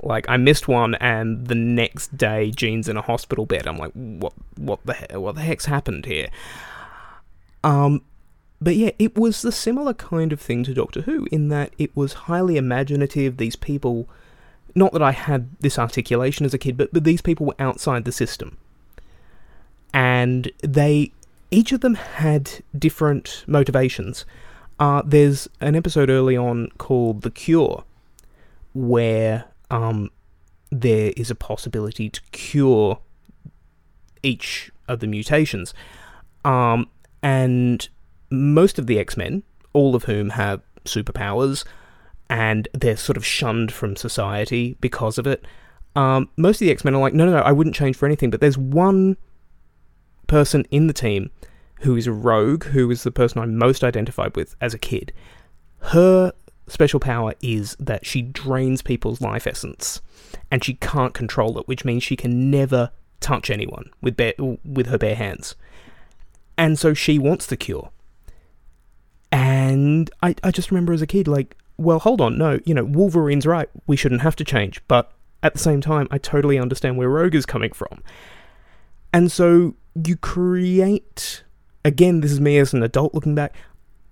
Like I missed one, and the next day, Jean's in a hospital bed. I'm like, what? What the he- What the heck's happened here? Um, but yeah, it was the similar kind of thing to Doctor Who in that it was highly imaginative. These people, not that I had this articulation as a kid, but but these people were outside the system, and they each of them had different motivations. Uh, there's an episode early on called The Cure, where um, there is a possibility to cure each of the mutations. Um, and most of the X Men, all of whom have superpowers, and they're sort of shunned from society because of it. Um, most of the X Men are like, no, no, no, I wouldn't change for anything. But there's one person in the team who is a rogue, who is the person I'm most identified with as a kid, her special power is that she drains people's life essence and she can't control it, which means she can never touch anyone with bare, with her bare hands. And so she wants the cure. And I, I just remember as a kid, like, well, hold on, no, you know, Wolverine's right, we shouldn't have to change. But at the same time, I totally understand where Rogue is coming from. And so you create, again, this is me as an adult looking back,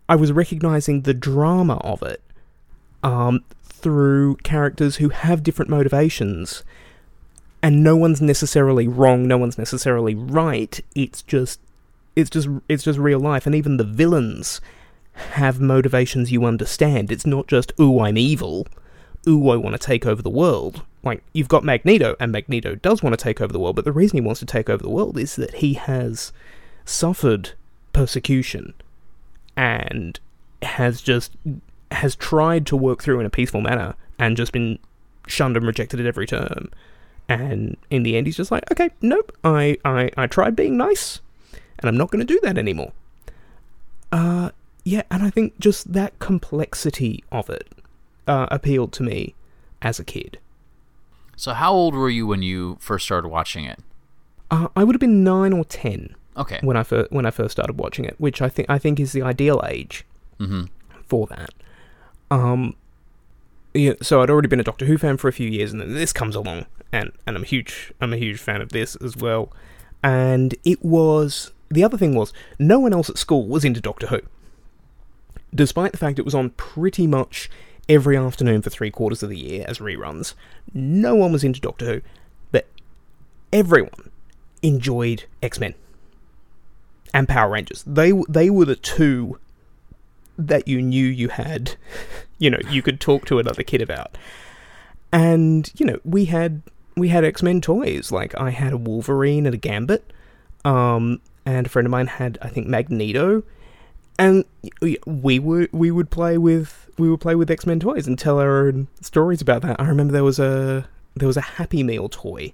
I was recognizing the drama of it um, through characters who have different motivations. And no one's necessarily wrong, no one's necessarily right. It's just it's just it's just real life and even the villains have motivations you understand. It's not just ooh I'm evil, ooh I want to take over the world. Like you've got Magneto and Magneto does want to take over the world, but the reason he wants to take over the world is that he has suffered persecution and has just has tried to work through in a peaceful manner and just been shunned and rejected at every turn. And in the end, he's just like, okay, nope, I, I, I tried being nice, and I'm not going to do that anymore. Uh, yeah, and I think just that complexity of it uh, appealed to me as a kid. So, how old were you when you first started watching it? Uh, I would have been nine or ten. Okay. When I first when I first started watching it, which I think I think is the ideal age mm-hmm. for that. Um, yeah, so I'd already been a Doctor Who fan for a few years, and then this comes along, and and I'm a huge I'm a huge fan of this as well. And it was the other thing was no one else at school was into Doctor Who, despite the fact it was on pretty much every afternoon for three quarters of the year as reruns. No one was into Doctor Who, but everyone enjoyed X Men and Power Rangers. They they were the two that you knew you had, you know, you could talk to another kid about. And you know, we had we had X Men toys. Like I had a Wolverine and a Gambit, um, and a friend of mine had I think Magneto, and we would we would play with we would play with X Men toys and tell our own stories about that. I remember there was a there was a Happy Meal toy,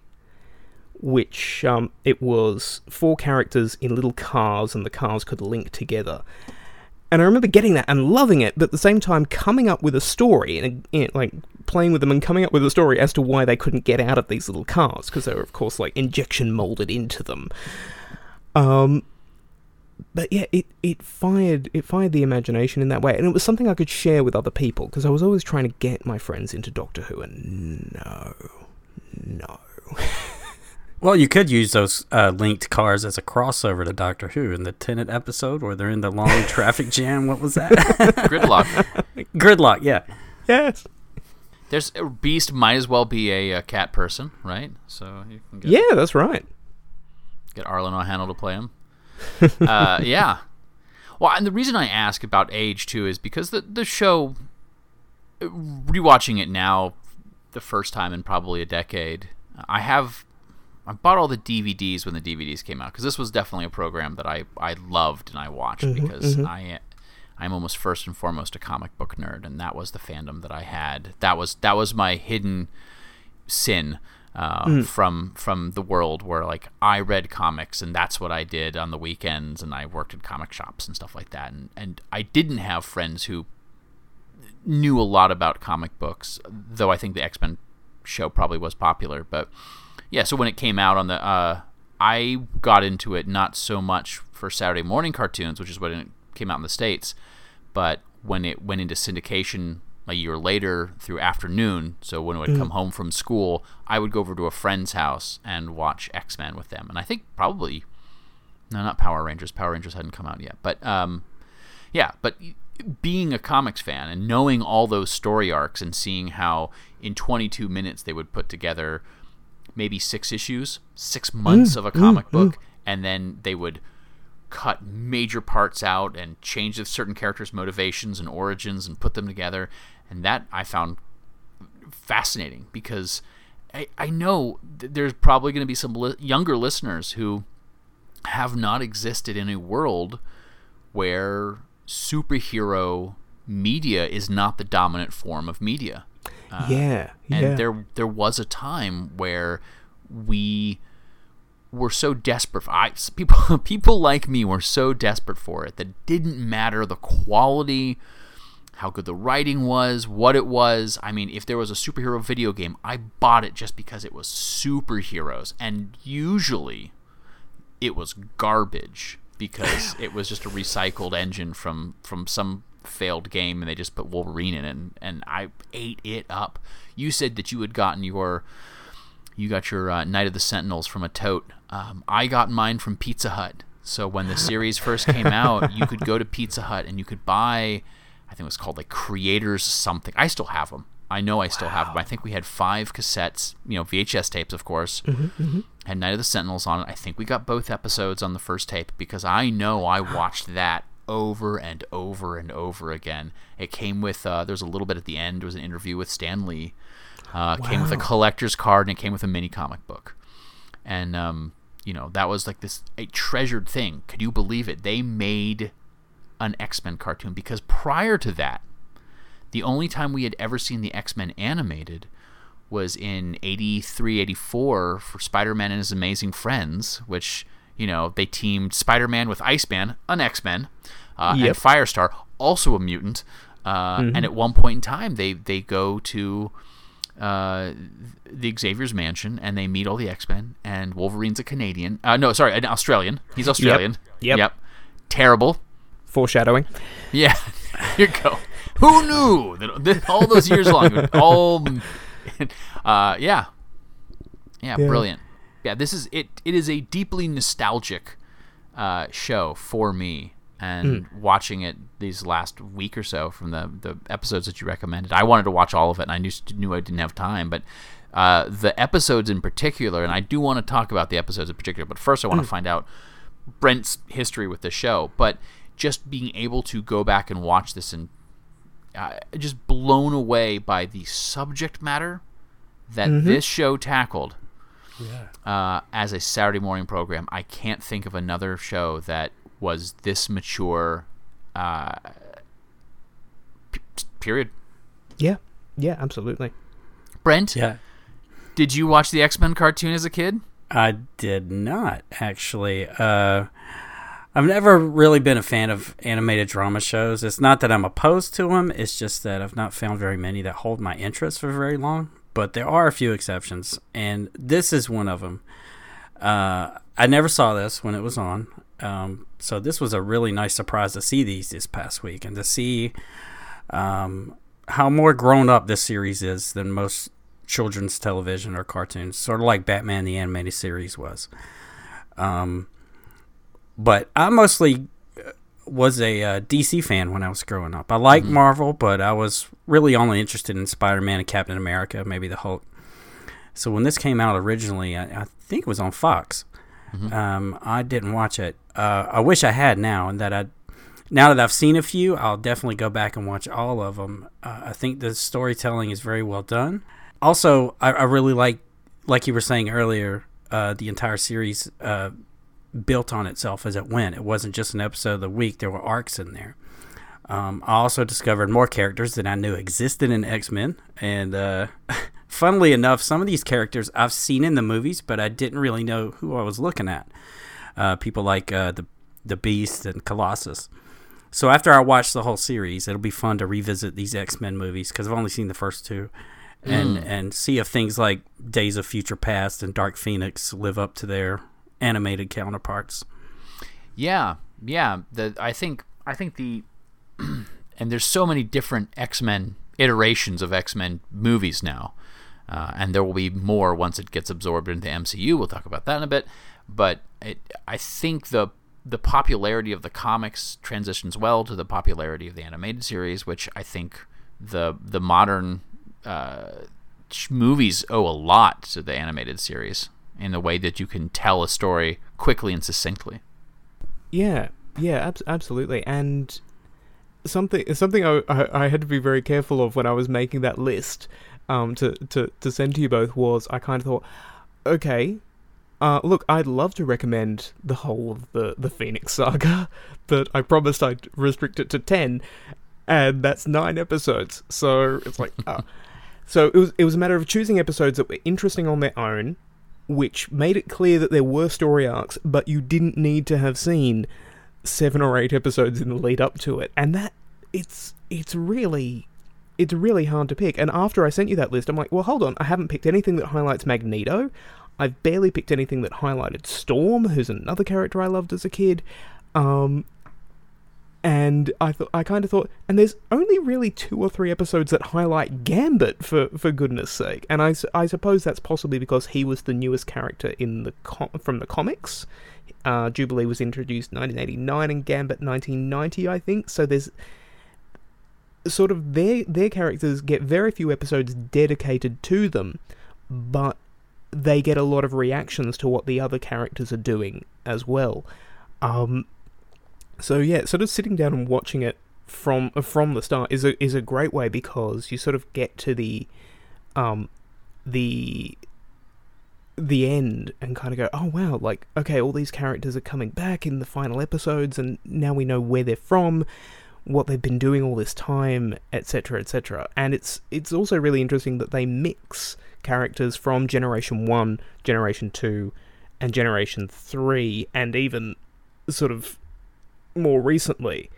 which um, it was four characters in little cars, and the cars could link together. And I remember getting that and loving it, but at the same time coming up with a story and, and like playing with them and coming up with a story as to why they couldn't get out of these little cars because they were of course like injection molded into them. Um, but yeah, it, it fired it fired the imagination in that way, and it was something I could share with other people because I was always trying to get my friends into Doctor Who, and no, no. Well, you could use those uh, linked cars as a crossover to Doctor Who in the Tennant episode where they're in the long traffic jam. What was that? Gridlock. Gridlock, yeah. Yes. There's Beast might as well be a, a cat person, right? So you can get, Yeah, that's right. get Ardal O'Hanlon to play him. uh, yeah. Well, and the reason I ask about age too is because the the show, rewatching it now, the first time in probably a decade, I have I bought all the DVDs when the DVDs came out because this was definitely a program that I, I loved and I watched Mhm, because mhm. I I'm almost first and foremost a comic book nerd and that was the fandom that I had. That was that was my hidden sin uh, Mm. from from the world where like I read comics and that's what I did on the weekends and I worked in comic shops and stuff like that and and I didn't have friends who knew a lot about comic books though I think the X-Men show probably was popular but yeah so when it came out on the uh I got into it not so much for Saturday morning cartoons which is when it came out in the states but when it went into syndication a year later through afternoon so when I would come Mm. home from school I would go over to a friend's house and watch X-Men with them and I think probably no not Power Rangers Power Rangers hadn't come out yet but um yeah, but being a comics fan and knowing all those story arcs and seeing how in 22 minutes they would put together maybe six issues, six months Mm, of a mm, comic mm. book, and then they would cut major parts out and change the certain characters' motivations and origins and put them together. And that I found fascinating because I, I know th- there's probably going to be some li- younger listeners who have not existed in a world where superhero media is not the dominant form of media. Uh, Yeah, and there there was a time where we were so desperate. For, I people people like me were so desperate for it that didn't matter the quality, how good the writing was, what it was. I mean, if there was a superhero video game, I bought it just because it was superheroes, and usually it was garbage because it was just a recycled engine from from some failed game and they just put Wolverine in it and, and I ate it up. You said that you had gotten your you got your uh, Night of the Sentinels from a tote. Um, I got mine from Pizza Hut. So when the series first came out, you could go to Pizza Hut and you could buy, I think it was called like Creators something. I still have them. I know I still have them. I think we had five cassettes, you know, VHS tapes, of course. Had Night of the Sentinels on it. I think we got both episodes on the first tape because I know I watched that over and over and over again. It came with uh, there was a little bit at the end. There was an interview with Stan Lee. Uh, Came with a collector's card and it came with a mini comic book. And um, you know that was like this a treasured thing. Could you believe it? They made an X Men cartoon because prior to that, the only time we had ever seen the X Men animated was in 83, 84 for Spider Man and His Amazing Friends, which, you know, they teamed Spider Man with Iceman, an X Men, uh, Yep. and Firestar, also a mutant. Uh, Mhm. And at one point in time, they, they go to uh, the Xavier's mansion and they meet all the X Men. And Wolverine's a Canadian. Uh, no, sorry, an Australian. He's Australian. Yep. Yep. Terrible. Foreshadowing. Yeah, here you go. Who knew that, that all those years long? All, uh, yeah, yeah, Yeah. brilliant. Yeah, this is it. It is a deeply nostalgic uh, show for me, and watching it these last week or so from the the episodes that you recommended, I wanted to watch all of it, and I knew knew I didn't have time, but. Uh, the episodes in particular, and I do want to talk about the episodes in particular, but first I want to find out Brent's history with the show, but just being able to go back and watch this and uh, just blown away by the subject matter that this show tackled uh, as a Saturday morning program. I can't think of another show that was this mature. Uh, p- period. Yeah. Yeah, absolutely. Brent, Yeah. did you watch the X Men cartoon as a kid? I did not actually. Uh, I've never really been a fan of animated drama shows. It's not that I'm opposed to them. It's just that I've not found very many that hold my interest for very long. But there are a few exceptions, and this is one of them. Uh, I never saw this when it was on, um, so this was a really nice surprise to see these this past week and to see um, how more grown up this series is than most children's television or cartoons, sort of like Batman the animated series was. Um, but I mostly uh, was a uh, DC fan when I was growing up. I liked Marvel, but I was really only interested in Spider Man and Captain America, maybe the Hulk. So when this came out originally, I, I think it was on Fox. Um, I didn't watch it. Uh, I wish I had now, and that I now that I've seen a few, I'll definitely go back and watch all of them. Uh, I think the storytelling is very well done. Also, I, I really like, like you were saying earlier, uh, the entire series uh, built on itself as it went. It wasn't just an episode of the week; there were arcs in there. Um, I also discovered more characters that I knew existed in X Men, and uh, funnily enough, some of these characters I've seen in the movies, but I didn't really know who I was looking at. Uh, people like uh, the the Beast and Colossus. So after I watch the whole series, it'll be fun to revisit these X Men movies because I've only seen the first two, and and see if things like Days of Future Past and Dark Phoenix live up to their animated counterparts. Yeah, yeah. The I think I think the and there's so many different X Men iterations of X Men movies now, uh, and there will be more once it gets absorbed into MCU. We'll talk about that in a bit, but it, I think the the popularity of the comics transitions well to the popularity of the animated series, which I think the the modern uh, movies owe a lot to the animated series in the way that you can tell a story quickly and succinctly. Yeah, yeah, abs- absolutely. And something something I, I I had to be very careful of when I was making that list um to to to send to you both was I kind of thought, okay, uh, look, I'd love to recommend the whole of the the Phoenix Saga, but I promised I'd restrict it to ten, and that's nine episodes. So it's like, uh, so it was it was a matter of choosing episodes that were interesting on their own, which made it clear that there were story arcs, but you didn't need to have seen seven or eight episodes in the lead up to it, and that it's it's really it's really hard to pick. And after I sent you that list, I'm like, well, hold on, I haven't picked anything that highlights Magneto. I've barely picked anything that highlighted Storm, who's another character I loved as a kid. Um, and I thought I kind of thought, and there's only really two or three episodes that highlight Gambit for for goodness sake, and I I suppose that's possibly because he was the newest character in the com- from the comics. Uh, Jubilee was introduced 1989 and Gambit 1990, I think. So there's sort of their their characters get very few episodes dedicated to them, but they get a lot of reactions to what the other characters are doing as well. Um, so yeah, sort of sitting down and watching it from from the start is a is a great way because you sort of get to the um the the end and kind of go, oh wow, like okay, all these characters are coming back in the final episodes, and now we know where they're from, what they've been doing all this time, etc., etc. And it's it's also really interesting that they mix characters from Generation One, Generation Two, and Generation Three, and even sort of more recently.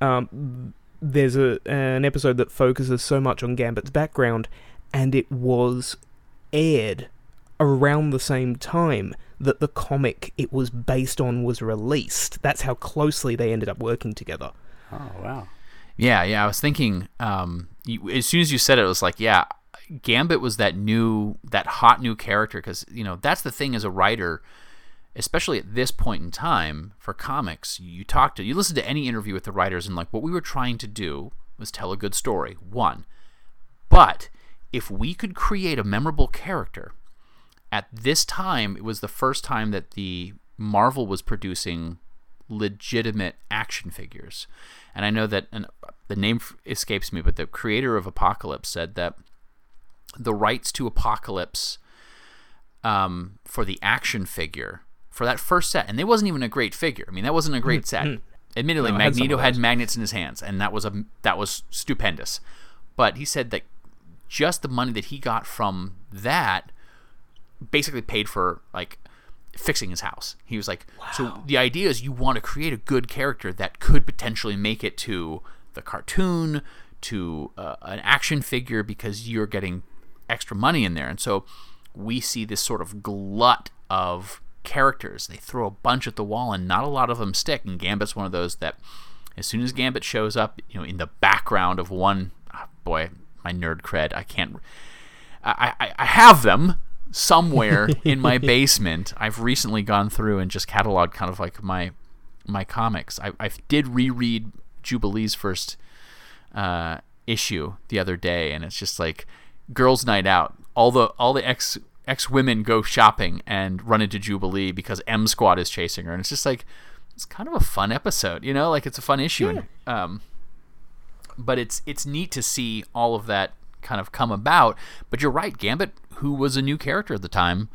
Um, there's a an episode that focuses so much on Gambit's background, and it was aired around the same time that the comic it was based on was released. That's how closely they ended up working together. Oh wow. Yeah, yeah. I was thinking um, you, as soon as you said it, it was like, yeah, Gambit was that new, that hot new character because you know that's the thing as a writer, especially at this point in time for comics. You talk to, you listen to any interview with the writers, and like what we were trying to do was tell a good story. One, but if we could create a memorable character at this time, it was the first time that the Marvel was producing legitimate action figures. And I know that the name escapes me, but the creator of Apocalypse said that the rights to Apocalypse um, for the action figure for that first set, and it wasn't even a great figure. I mean, that wasn't a great set. Admittedly, No, I had Magneto had magnets in his hands, and that was a that was stupendous. But he said that just the money that he got from that basically paid for like fixing his house. He was like, so the idea is you want to create a good character that could potentially make it to the cartoon, to uh, an action figure because you're getting extra money in there. And so we see this sort of glut of characters. They throw a bunch at the wall and not a lot of them stick. And Gambit's one of those that as soon as Gambit shows up, you know, in the background of one, ah, boy, my nerd cred, I can't. I, I, I have them somewhere in my basement. I've recently gone through and just cataloged kind of like my my comics. I, I did reread Jubilee's first uh, issue the other day, and it's just like girls' night out. All the all the ex ex women go shopping and run into Jubilee because M Squad is chasing her, and it's just like it's kind of a fun episode, you know, like it's a fun issue. And, um, but it's it's neat to see all of that kind of come about. But you're right, Gambit, who was a new character at the time,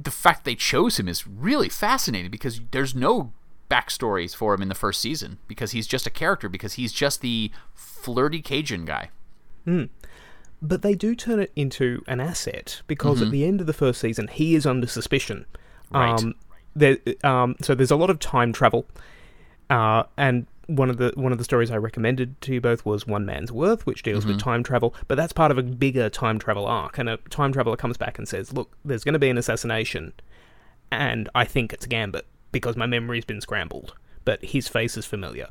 the fact they chose him is really fascinating because there's no backstories for him in the first season because he's just a character because he's just the flirty Cajun guy. But they do turn it into an asset because at the end of the first season, he is under suspicion. Right. Um, there, um, so there's a lot of time travel, uh, and one of the one of the stories I recommended to you both was One Man's Worth, which deals with time travel. But that's part of a bigger time travel arc, and a time traveler comes back and says, "Look, there's going to be an assassination, and I think it's Gambit because my memory's been scrambled, but his face is familiar."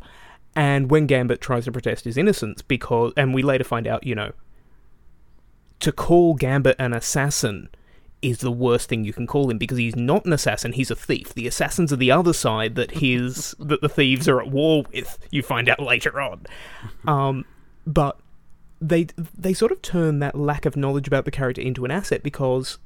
And when Gambit tries to protest his innocence, because and we later find out, you know, to call Gambit an assassin is the worst thing you can call him because he's not an assassin, he's a thief. The assassins are the other side that his that the thieves are at war with. You find out later on. Um, but they they sort of turn that lack of knowledge about the character into an asset because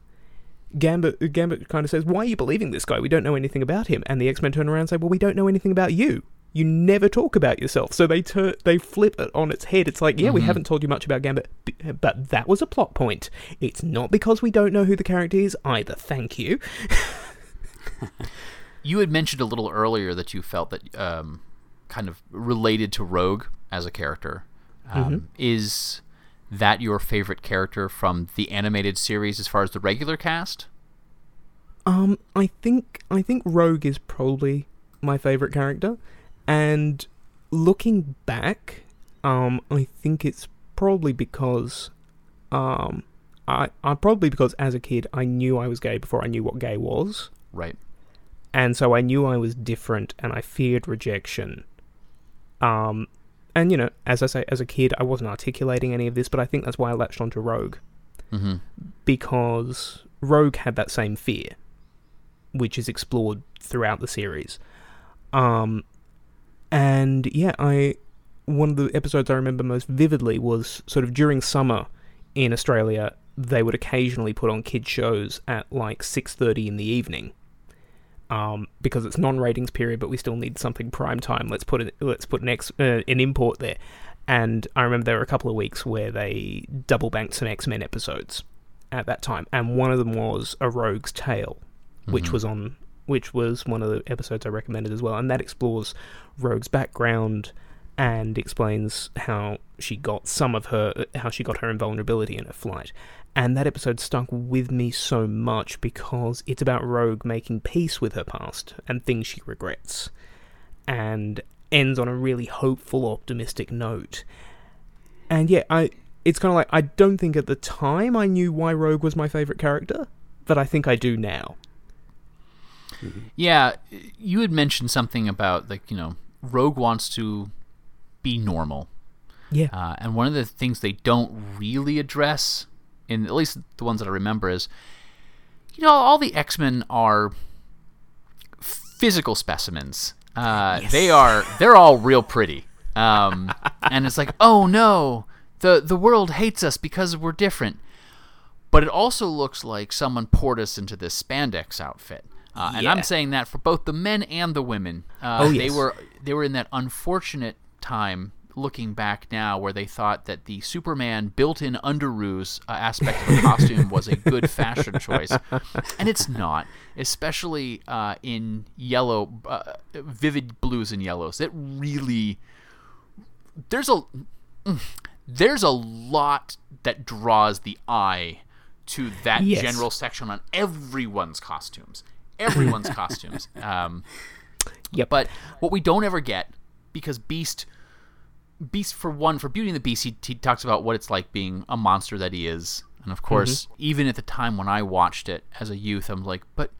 Gambit Gambit kind of says, "Why are you believing this guy? We don't know anything about him." And the X Men turn around and say, "Well, we don't know anything about you. You never talk about yourself." So they turn they flip it on its head. It's like, yeah, we haven't told you much about Gambit, b- but that was a plot point. It's not because we don't know who the character is either. Thank you. You had mentioned a little earlier that you felt that um, kind of related to Rogue as a character. Um, Is that your favorite character from the animated series as far as the regular cast? Um, I think I think Rogue is probably my favorite character, and looking back, um, I think it's probably because, um, I I probably because as a kid I knew I was gay before I knew what gay was, Right. and so I knew I was different, and I feared rejection. Um, and you know, as I say, as a kid, I wasn't articulating any of this, but I think that's why I latched onto Rogue Mm-hmm. because Rogue had that same fear, which is explored throughout the series. Um, and yeah, I one of the episodes I remember most vividly was sort of during summer in Australia. They would occasionally put on kids shows at like six thirty in the evening, um, because it's non-ratings period, but we still need something prime time. Let's put it. Let's put an ex, uh, an import there. And I remember there were a couple of weeks where they double banked some X Men episodes at that time, and one of them was A Rogue's Tale, which Mhm. was on, which was one of the episodes I recommended as well, and that explores Rogue's background and explains how she got some of her, how she got her invulnerability in her flight. And that episode stuck with me so much because it's about Rogue making peace with her past and things she regrets, and ends on a really hopeful, optimistic note. And yeah, I it's kind of like I don't think at the time I knew why Rogue was my favorite character, but I think I do now. Yeah, you had mentioned something about like you know Rogue wants to be normal. Yeah. Uh, and one of the things they don't really address, in at least the ones that I remember, is you know all the X Men are physical specimens. Uh, They are they're all real pretty. Um, and it's like, oh no, the the world hates us because we're different. But it also looks like someone poured us into this spandex outfit. Uh, And Yeah. I'm saying that for both the men and the women. Uh, Oh, They were they were in that unfortunate time looking back now where they thought that the Superman built-in underoos uh, aspect of the costume was a good fashion choice, and it's not, especially uh, in yellow, uh, vivid blues and yellows. It really there's a mm, there's a lot that draws the eye to that Yes. general section on everyone's costumes, everyone's costumes. Um, Yep. but what we don't ever get, because Beast, Beast for one, for Beauty and the Beast, he, he talks about what it's like being a monster that he is, and of course, even at the time when I watched it as a youth, I'm like, but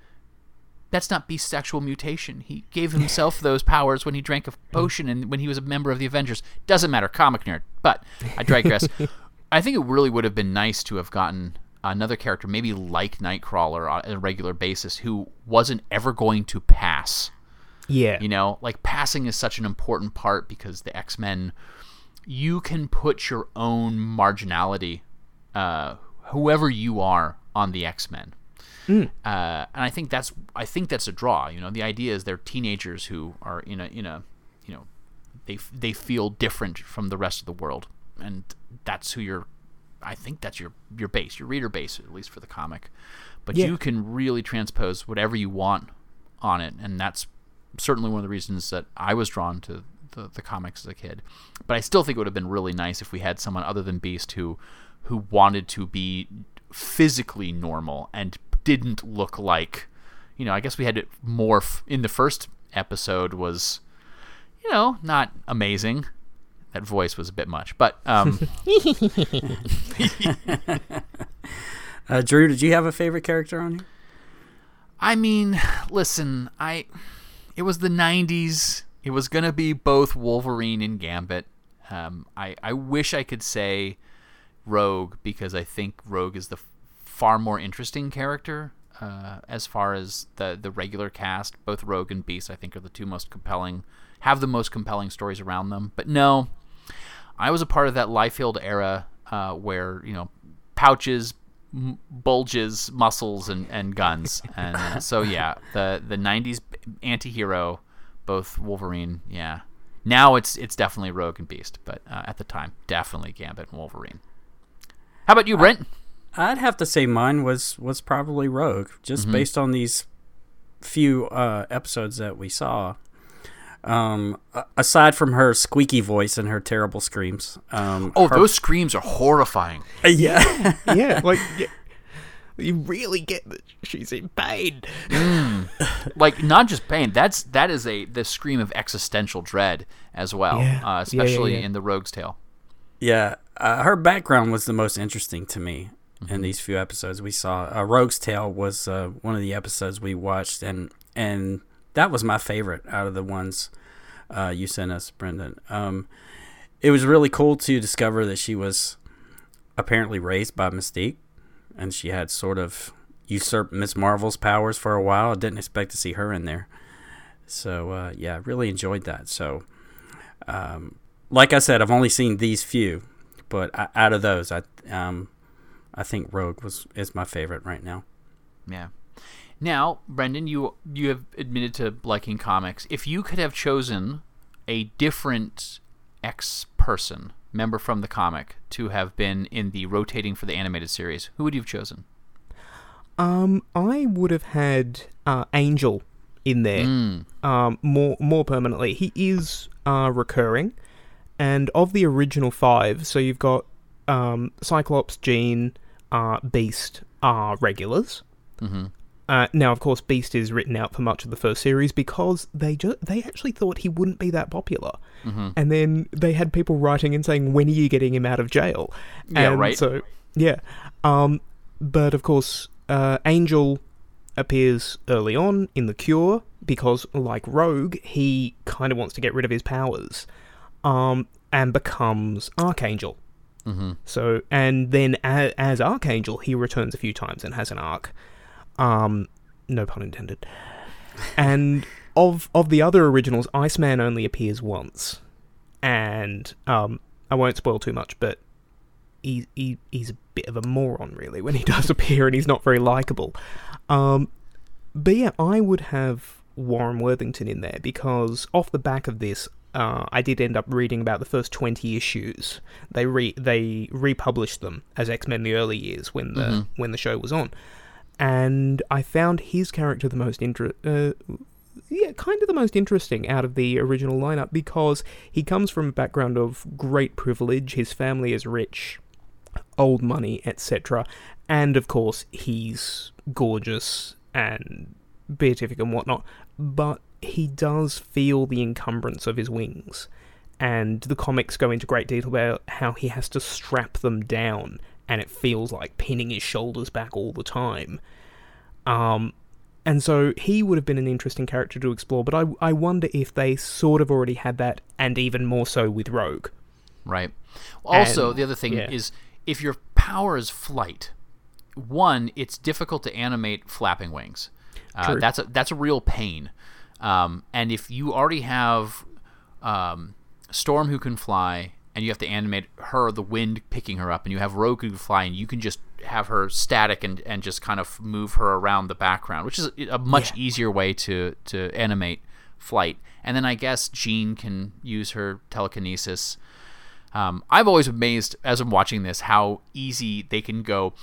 that's not Beast's sexual mutation. He gave himself those powers when he drank a potion and when he was a member of the Avengers. Doesn't matter, comic nerd. But I digress. I think it really would have been nice to have gotten another character, maybe like Nightcrawler on a regular basis, who wasn't ever going to pass. Yeah. You know, like passing is such an important part because the X Men, you can put your own marginality, uh, whoever you are, on the X Men. Uh, and I think that's I think that's a draw. You know, the idea is they're teenagers who are in a in a you know they f- they feel different from the rest of the world, and that's who you're. I think that's your your base, your reader base, at least for the comic. But Yeah. you can really transpose whatever you want on it, and that's certainly one of the reasons that I was drawn to the, the comics as a kid. But I still think it would have been really nice if we had someone other than Beast who who wanted to be physically normal and didn't look like you know, I guess we had to morph in the first episode was you know, not amazing. That voice was a bit much, but um Uh, Drew, did you have a favorite character on here? I mean, listen, I it was the 90s. It was going to be both Wolverine and Gambit. Um, I I wish I could say Rogue because I think Rogue is the far more interesting character uh, as far as the the regular cast. Both Rogue and Beast I think are the two most compelling have the most compelling stories around them. But no, I was a part of that Liefeld era uh, where you know pouches, m- bulges, muscles, and, and guns, and uh, so yeah, the the '90s anti-hero, both Wolverine, yeah. Now it's it's definitely Rogue and Beast, but uh, at the time, definitely Gambit and Wolverine. How about you, Brent? I'd have to say mine was was probably Rogue, just Mhm. based on these few uh, episodes that we saw. Um, aside from her squeaky voice and her terrible screams. Um, Oh, her- those screams are horrifying. yeah. yeah, like yeah, you really get that she's in pain. like not just pain. That's that is a the scream of existential dread as well, Yeah. uh, Yeah, yeah, especially yeah. in the Rogue's Tale. Yeah, uh, her background was the most interesting to me in these few episodes we saw. Uh, Rogue's Tale was uh, one of the episodes we watched, and and that was my favorite out of the ones uh, you sent us, Brendan. Um, it was really cool to discover that she was apparently raised by Mystique, and she had sort of usurped Miss Marvel's powers for a while. I didn't expect to see her in there. So uh, yeah, I really enjoyed that. So um, like I said, I've only seen these few, but I, out of those, I um, I think Rogue was is my favorite right now. Yeah. Now, Brendan, you you have admitted to liking comics. If you could have chosen a different X person member from the comic to have been in the rotating for the animated series, who would you have chosen? Um, I would have had uh, Angel in there um, more more permanently. He is uh, recurring, and of the original five, so you've got um, Cyclops, Jean, uh, Beast are regulars. Mm-hmm. Uh, now, of course, Beast is written out for much of the first series because they ju- they actually thought he wouldn't be that popular, Mm-hmm. and then they had people writing and saying, "When are you getting him out of jail?" Yeah, and right. So yeah, um, but of course, uh, Angel appears early on in the Cure because, like Rogue, he kind of wants to get rid of his powers, um, and becomes Archangel. Mm-hmm. So, and then as, as Archangel, he returns a few times and has an arc. Um, no pun intended. And of of the other originals, Iceman only appears once, and um, I won't spoil too much, but he, he he's a bit of a moron really when he does appear, and he's not very likable. Um, but yeah, I would have Warren Worthington in there because off the back of this, uh, I did end up reading about the first twenty issues. They re they republished them as X Men the early years when the when the show was on, and I found his character the most inter- uh, yeah, kind of the most interesting out of the original lineup because he comes from a background of great privilege. His family is rich, old money, etc. And of course, he's gorgeous and beatific and whatnot, but he does feel the encumbrance of his wings. And the comics go into great detail about how he has to strap them down, and it feels like pinning his shoulders back all the time. Um, and so he would have been an interesting character to explore, but I, I wonder if they sort of already had that, and even more so with Rogue. Right. Also, And- the other thing yeah. is if your power is flight, one, it's difficult to animate flapping wings. Uh, that's a that's a real pain. Um, and if you already have um, Storm who can fly, and you have to animate her, the wind picking her up, and you have Rogue who can fly, and you can just have her static and, and just kind of move her around the background, which is a much easier way to, to animate flight. And then I guess Jean can use her telekinesis. Um, I've always amazed as I'm watching this how easy they can go.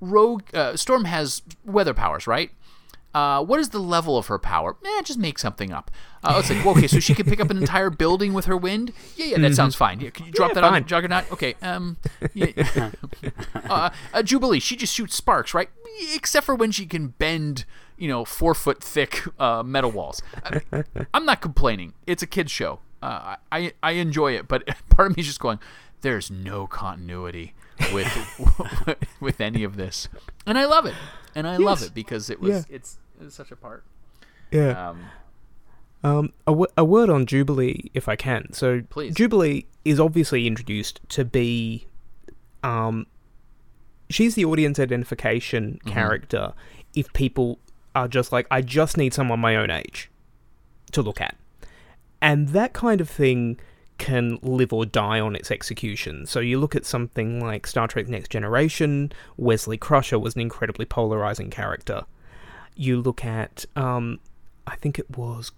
Rogue uh, Storm has weather powers, right? Uh, what is the level of her power? Eh, just make something up. Uh, it's like, well, okay, so she can pick up an entire building with her wind. Yeah, yeah, that sounds fine. Yeah, can you drop Yeah, that on fine. Juggernaut? Okay. Um, yeah. uh, uh, Jubilee, she just shoots sparks, right? Except for when she can bend, you know, four foot thick uh, metal walls. I, I'm not complaining. It's a kids show. Uh, I I enjoy it, but part of me is just going, there's no continuity with with any of this, and I love it, and I love it because it was Yeah. it's, it's such a part. Yeah. Um, Um, a, w- a word on Jubilee, if I can. So, Please. Jubilee is obviously introduced to be, um, she's the audience identification character. If people are just like, I just need someone my own age to look at, and that kind of thing can live or die on its execution. So you look at something like Star Trek: Next Generation. Wesley Crusher was an incredibly polarizing character. You look at, um, I think it was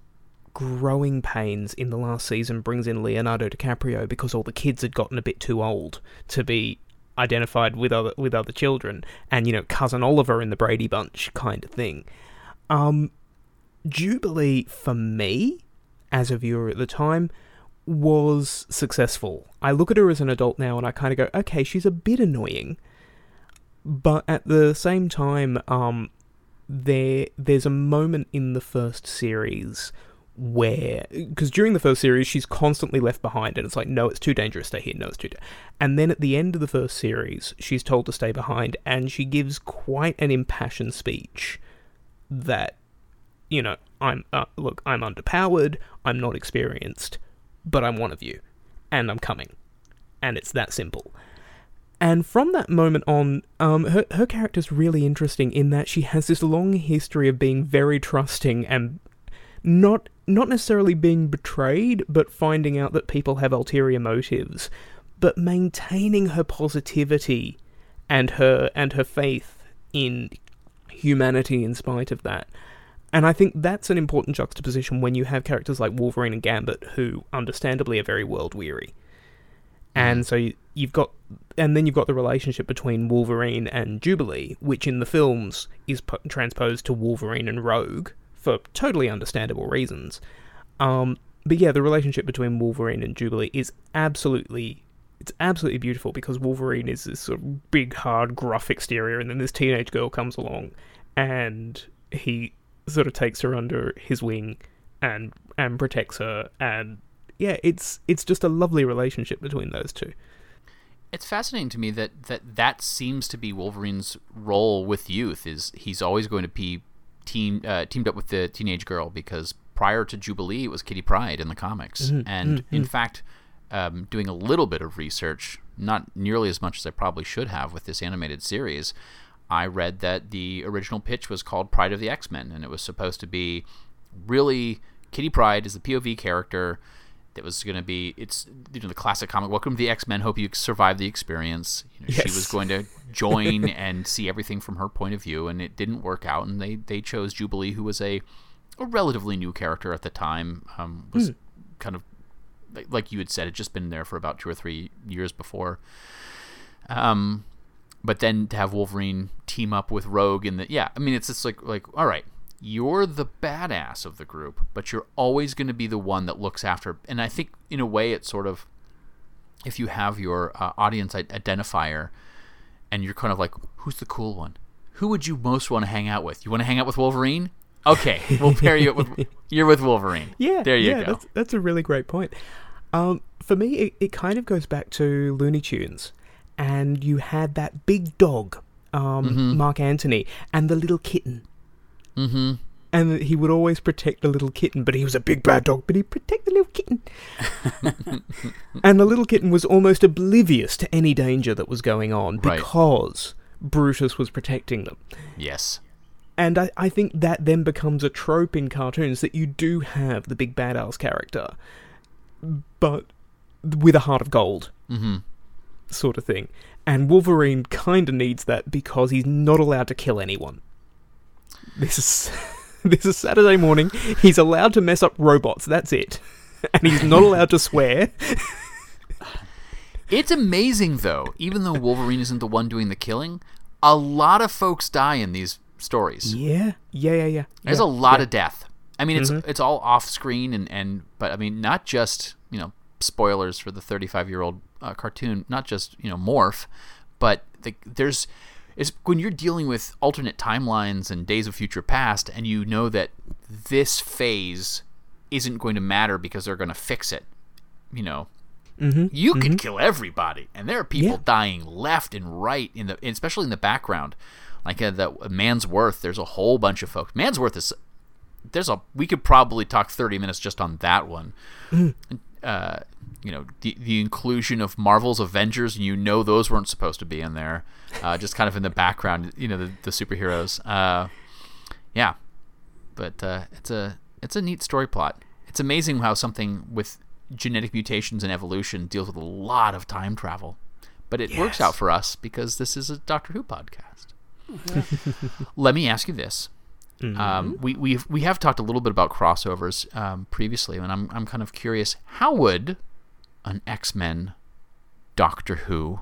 growing pains in the last season brings in Leonardo DiCaprio because all the kids had gotten a bit too old to be identified with other with other children and you know cousin Oliver in the Brady Bunch kind of thing. Um Jubilee for me as a viewer at the time, was successful. I look at her as an adult now and I kind of go, okay, she's a bit annoying. But at the same time, um, there there's a moment in the first series where because during the first series she's constantly left behind and it's like no it's too dangerous stay here no it's too da-. and then at the end of the first series she's told to stay behind and she gives quite an impassioned speech that you know i'm uh, look i'm underpowered i'm not experienced but i'm one of you and i'm coming and it's that simple and from that moment on, um, her her character's really interesting in that she has this long history of being very trusting and not not necessarily being betrayed, but finding out that people have ulterior motives, but maintaining her positivity and her and her faith in humanity in spite of that. And I think that's an important juxtaposition when you have characters like Wolverine and Gambit, who understandably are very world weary. And so you, you've got, and then you've got the relationship between Wolverine and Jubilee, which in the films is transposed to Wolverine and Rogue for totally understandable reasons. Um, but yeah, the relationship between Wolverine and Jubilee is absolutely, it's absolutely beautiful because Wolverine is this sort of big, hard, gruff exterior, and then this teenage girl comes along, and he sort of takes her under his wing, and and protects her, and yeah, it's it's just a lovely relationship between those two. It's fascinating to me that, that that seems to be Wolverine's role with youth. Is he's always going to be team uh, teamed up with the teenage girl because prior to Jubilee it was Kitty Pryde in the comics, Mhm, and mhm. in fact, um, doing a little bit of research, not nearly as much as I probably should have with this animated series, I read that the original pitch was called Pryde of the X Men, and it was supposed to be really Kitty Pryde is the POV character that was going to be it's you know the classic comic welcome to the x-men hope you survive the experience. You know, she was going to join and see everything from her point of view and it didn't work out and they they chose jubilee who was a a relatively new character at the time um, was Hmm. kind of like- like you had said had just been there for about two or three years before. Um but then to have wolverine team up with rogue and the yeah i mean it's just like like all right you're the badass of the group, but you're always going to be the one that looks after. And I think, in a way, it's sort of if you have your uh, audience identifier and you're kind of like, who's the cool one? Who would you most want to hang out with? You want to hang out with Wolverine? Okay, we'll pair you with. You're with Wolverine. Yeah, there you yeah, go. That's, that's a really great point. Um, for me, it, it kind of goes back to Looney Tunes, and you had that big dog, um, Mhm. Marc Antony, and the little kitten. Mm-hmm. And he would always protect the little kitten, but he was a big bad dog, but he'd protect the little kitten. and the little kitten was almost oblivious to any danger that was going on Right. because Brutus was protecting them. Yes. And I, I think that then becomes a trope in cartoons that you do have the big badass character, but with a heart of gold, Mm-hmm. sort of thing. And Wolverine kind of needs that because he's not allowed to kill anyone. This is this is Saturday morning. He's allowed to mess up robots. That's it, and he's not allowed to swear. It's amazing, though, even though Wolverine isn't the one doing the killing, a lot of folks die in these stories. Yeah, yeah, yeah, yeah. There's yeah, a lot yeah. of death. I mean, it's Mhm. it's all off screen and, and but I mean, not just you know spoilers for the 35 year old uh, cartoon, not just you know Morph, but the, there's it's when you're dealing with alternate timelines and Days of Future Past, and you know that this phase isn't going to matter because they're going to fix it. You know, Mhm, you mhm. could kill everybody, and there are people Yeah. dying left and right in the, especially in the background. Like uh, that Man's Worth, there's a whole bunch of folks. Man's Worth is there's a we could probably talk 30 minutes just on that one. Uh, you know, the the inclusion of Marvel's Avengers, and you know those weren't supposed to be in there, uh, just kind of in the background. You know, the, the superheroes. Uh, yeah, but uh, it's a it's a neat story plot. It's amazing how something with genetic mutations and evolution deals with a lot of time travel, but it works out for us because this is a Doctor Who podcast. Let me ask you this. Um, we we we have talked a little bit about crossovers um, previously, and I'm I'm kind of curious. How would an X Men, Doctor Who,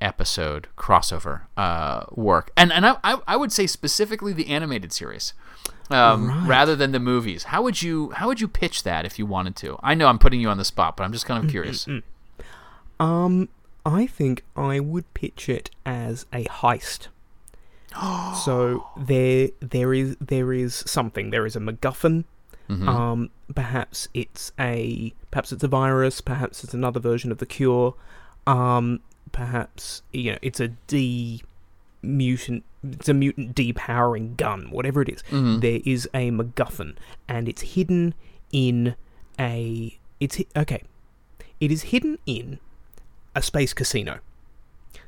episode crossover uh, work, and and I, I I would say specifically the animated series. Um, rather than the movies, how would you how would you pitch that if you wanted to? I know I'm putting you on the spot, but I'm just kind of curious. Um, I think I would pitch it as a heist. so there, there is there is something. There is a MacGuffin. Um, perhaps it's a perhaps it's a virus. Perhaps it's another version of the cure. Um, perhaps you know it's a de mutant. It's a mutant depowering gun. Whatever it is, there is a MacGuffin, and it's hidden in a. It's okay. It is hidden in a space casino.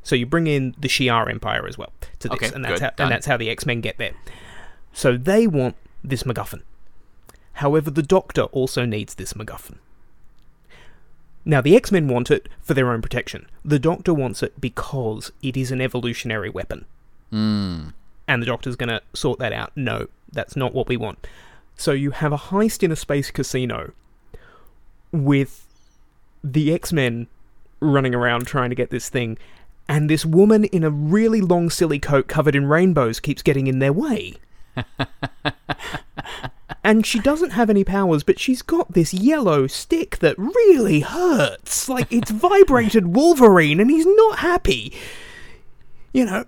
So you bring in the Shi'ar Empire as well to this, Okay, and that's good, how done. and that's how the X Men get there. So they want this MacGuffin. However, the Doctor also needs this MacGuffin. Now, the X Men want it for their own protection. The Doctor wants it because it is an evolutionary weapon. Mm. And the Doctor's going to sort that out. No, that's not what we want. So you have a heist in a space casino with the X Men running around trying to get this thing, and this woman in a really long, silly coat covered in rainbows keeps getting in their way. and she doesn't have any powers, but she's got this yellow stick that really hurts. Like it's vibrated Wolverine, and he's not happy. You know,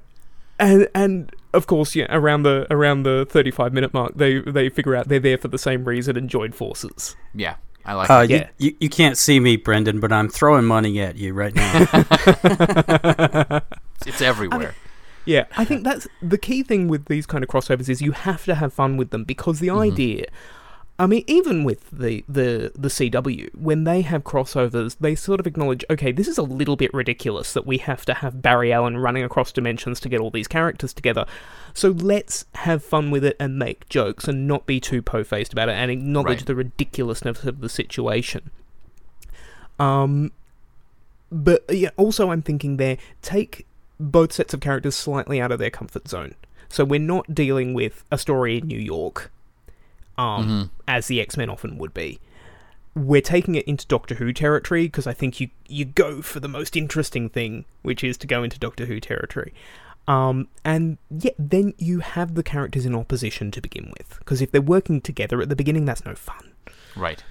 and and of course, yeah, around the around the thirty five minute mark, they they figure out they're there for the same reason and join forces. Yeah, I like Uh, it. you, Yeah. you, you can't see me, Brendan, but I'm throwing money at you right now. It's everywhere. Yeah, I think that's the key thing with these kind of crossovers is you have to have fun with them because the idea I mean, even with the, the, the CW, when they have crossovers, they sort of acknowledge, okay, this is a little bit ridiculous that we have to have Barry Allen running across dimensions to get all these characters together. So let's have fun with it and make jokes and not be too po-faced about it and acknowledge Right. the ridiculousness of the situation. Um, but yeah, also I'm thinking there, take both sets of characters slightly out of their comfort zone. So we're not dealing with a story in New York, um, as the X Men often would be. We're taking it into Doctor Who territory because I think you you go for the most interesting thing, which is to go into Doctor Who territory. Um, and yeah, then you have the characters in opposition to begin with, because if they're working together at the beginning, that's no fun. Right.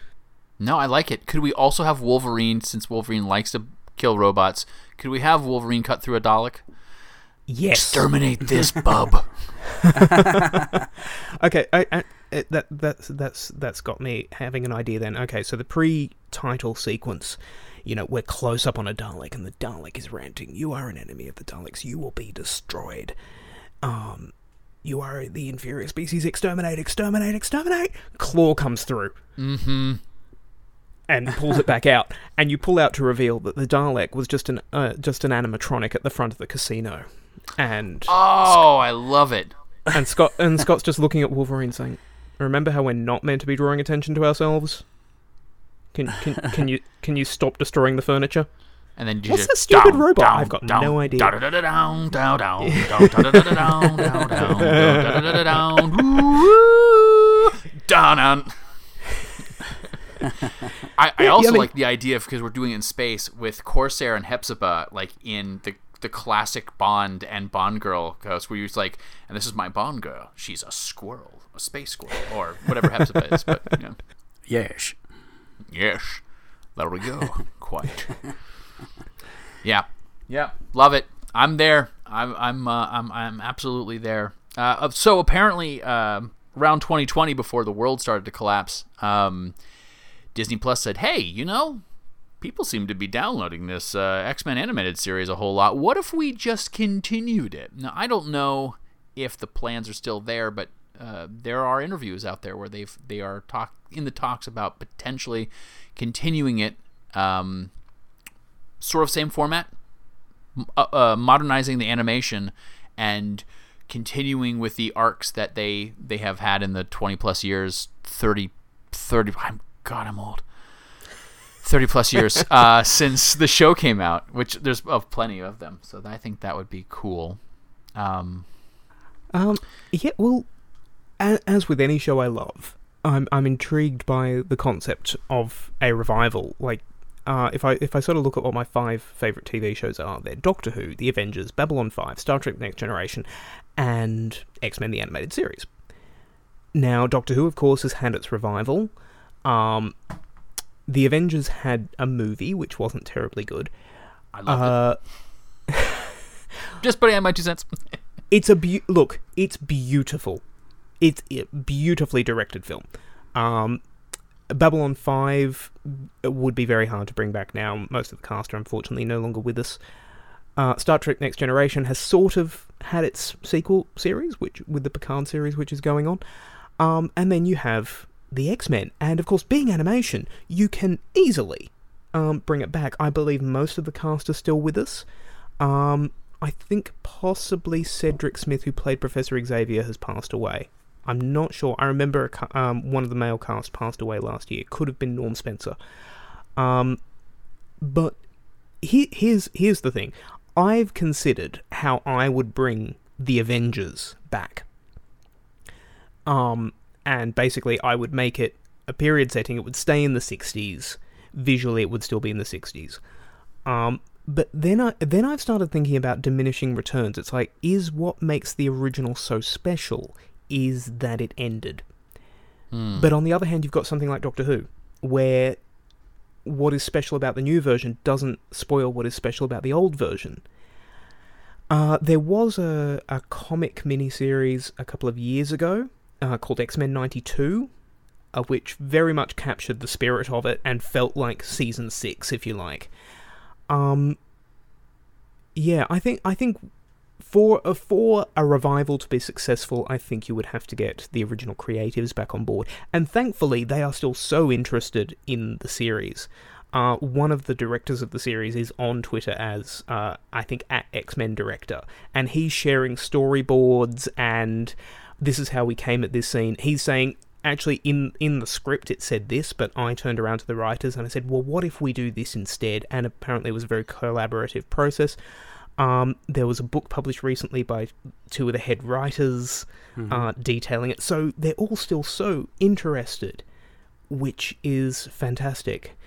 No, I like it. Could we also have Wolverine, since Wolverine likes to kill robots? Could we have Wolverine cut through a Dalek? Yes. Exterminate this bub. Okay, I, I, it, that that's that's that's got me having an idea. Then, okay, so the pre-title sequence, you know, we're close up on a Dalek, and the Dalek is ranting, "You are an enemy of the Daleks. You will be destroyed. Um, you are the inferior species. Exterminate! Exterminate! Exterminate!" Claw comes through. mm-hmm. And pulls it back out, and you pull out to reveal that the Dalek was just an uh, just an animatronic at the front of the casino, and Oh, I love it. and Scott and Scott's just looking at Wolverine saying, "Remember how we're not meant to be drawing attention to ourselves? Can can can you can you stop destroying the furniture?" And then you What's just that stupid down, robot? down, I've got no idea. down, no idea. Down, down, I, I also I mean- like the idea of because we're doing it in space with Corsair and Hepzibah, like in the the classic Bond and Bond girl ghost, where you're like, and this is my Bond girl. She's a squirrel, a space squirrel, or whatever Hepzibah is. But you know, yes. Yes. There we go. Quite. yeah. Yeah. Love it. I'm there. I'm I'm uh, I'm I'm absolutely there. Uh, so apparently, um, around 2020, before the world started to collapse, um, Disney Plus said, "Hey, you know, people seem to be downloading this uh, X Men animated series a whole lot. What if we just continued it?" Now, I don't know if the plans are still there, but uh, there are interviews out there where they've they are talk in the talks about potentially continuing it, um, sort of same format, uh, uh, modernizing the animation and continuing with the arcs that they they have had in the 20 plus years 30 30 I'm god I'm old 30 plus years uh, since the show came out which there's uh, plenty of them so I think that would be cool um, Um, yeah, well, as, as with any show I love, I'm I'm intrigued by the concept of a revival. Like, uh, if I if I sort of look at what my five favorite TV shows are, they're Doctor Who, The Avengers, Babylon Five, Star Trek: Next Generation, and X Men: The Animated Series. Now, Doctor Who, of course, has had its revival. Um, the Avengers had a movie which wasn't terribly good. I loved Uh, it. Just putting out my two cents. it's a beau- look. It's beautiful. It's a beautifully directed film. Um, Babylon Five would be very hard to bring back now. Most of the cast are unfortunately no longer with us. Uh, Star Trek: Next Generation has sort of had its sequel series, which with the Picard series, which is going on. Um, and then you have the X Men, and of course, being animation, you can easily um, bring it back. I believe most of the cast are still with us. Um, I think possibly Cedric Smith, who played Professor Xavier, has passed away. I'm not sure. I remember ca- um, one of the male cast passed away last year. Could have been Norm Spencer. Um, but he, here's here's the thing. I've considered how I would bring the Avengers back. Um, and basically, I would make it a period setting. It would stay in the 60s. Visually, it would still be in the 60s. Um, but then I then I've started thinking about diminishing returns. It's like, is what makes the original so special is that it ended. But on the other hand, you've got something like Doctor Who, where what is special about the new version doesn't spoil what is special about the old version. Uh, there was a, a comic miniseries a couple of years ago uh, called X Men 92, uh, which very much captured the spirit of it and felt like season 6, if you like. Um, yeah, I think I think for a, for a revival to be successful, I think you would have to get the original creatives back on board, and thankfully they are still so interested in the series. Uh, one of the directors of the series is on Twitter as uh, I think at X Men director, and he's sharing storyboards and this is how we came at this scene. He's saying actually in in the script it said this, but I turned around to the writers and I said, well, what if we do this instead? And apparently it was a very collaborative process. Um, there was a book published recently by two of the head writers uh, detailing it. So they're all still so interested, which is fantastic.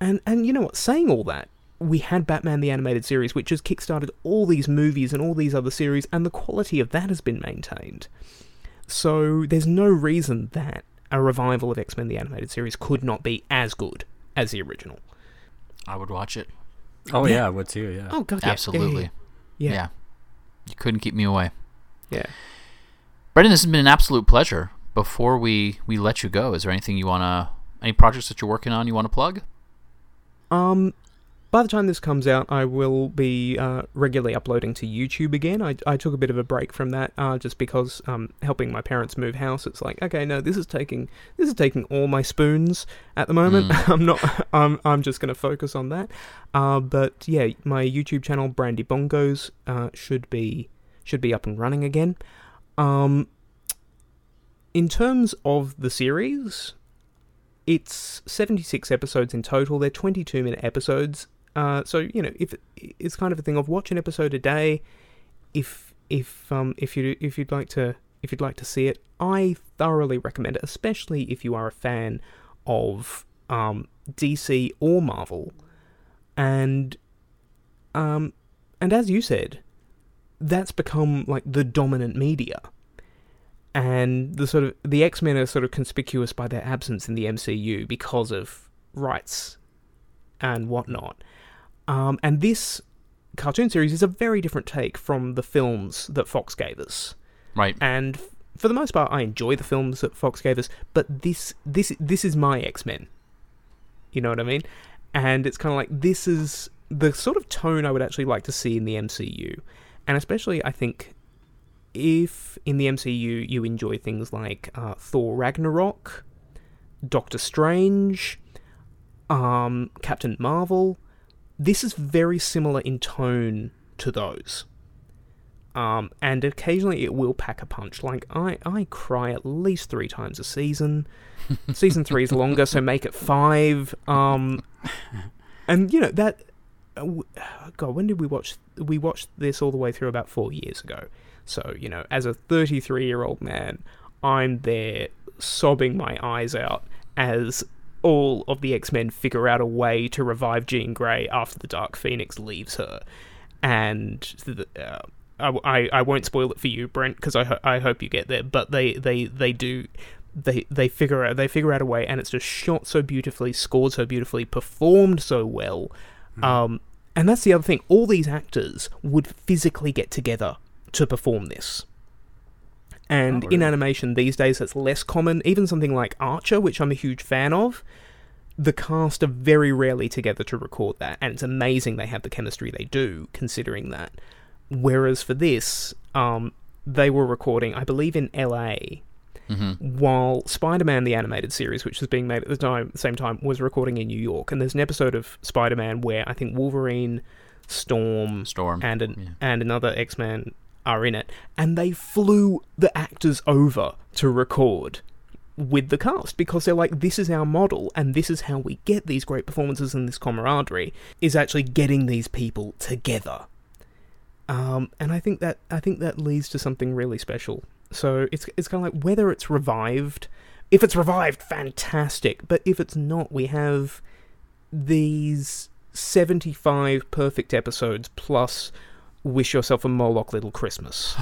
And and you know what? Saying all that, we had Batman the Animated Series, which has kickstarted all these movies and all these other series, and the quality of that has been maintained. So there's no reason that a revival of X Men the Animated Series could not be as good as the original. I would watch it. Oh Yeah. yeah, I would too. Yeah. Oh god, yeah. Absolutely. Yeah. Yeah. You couldn't keep me away. Yeah. Brendan, this has been an absolute pleasure. Before we, we let you go, is there anything you want to, any projects that you're working on you want to plug? Um, by the time this comes out, I will be uh, regularly uploading to YouTube again. I, I took a bit of a break from that uh, just because um, helping my parents move house. It's like okay, no, this is taking this is taking all my spoons at the moment. I'm not. I'm I'm just going to focus on that. Uh, but yeah, my YouTube channel Brandy Bongos uh, should be should be up and running again. Um, in terms of the series, it's 76 episodes in total. They're 22 minute episodes. Uh, so you know, if it's kind of a thing of watch an episode a day, if if um if you if you'd like to if you'd like to see it, I thoroughly recommend it, especially if you are a fan of um DC or Marvel, and um and as you said, that's become like the dominant media. And the sort of the X Men are sort of conspicuous by their absence in the MCU because of rights and whatnot. Um, and this cartoon series is a very different take from the films that Fox gave us. Right. And f- for the most part, I enjoy the films that Fox gave us, but this this this is my X Men. You know what I mean? And it's kind of like this is the sort of tone I would actually like to see in the MCU, and especially I think if in the MCU you enjoy things like uh, Thor Ragnarok, Doctor Strange, um, Captain Marvel, this is very similar in tone to those. Um, and occasionally it will pack a punch. Like I, I cry at least three times a season. season three is longer, so make it five. Um, and you know that. uh, God, when did we watch? We watched this all the way through about four years ago. So you know, as a 33 year old man, I'm there sobbing my eyes out as all of the X Men figure out a way to revive Jean Grey after the Dark Phoenix leaves her, and the, uh, I, I I won't spoil it for you, Brent, because I ho- I hope you get there. But they they they do. They they figure out they figure out a way, and it's just shot so beautifully, scored so beautifully, performed so well. Um, and that's the other thing. All these actors would physically get together to perform this. And in animation these days, that's less common. Even something like Archer, which I'm a huge fan of, the cast are very rarely together to record that. And it's amazing they have the chemistry they do, considering that. Whereas for this, um, they were recording, I believe, in LA, while Spider-Man the animated series, which was being made at the time, same time, was recording in New York. And there's an episode of Spider-Man where I think Wolverine, Storm, Storm, and an, yeah. and another X-Man are in it, and they flew the actors over to record with the cast because they're like, this is our model, and this is how we get these great performances and this camaraderie is actually getting these people together. Um, and I think that I think that leads to something really special. So it's it's kind of like whether it's revived, if it's revived, fantastic. But if it's not, we have these seventy-five perfect episodes plus "Wish Yourself a Morlock Little Christmas."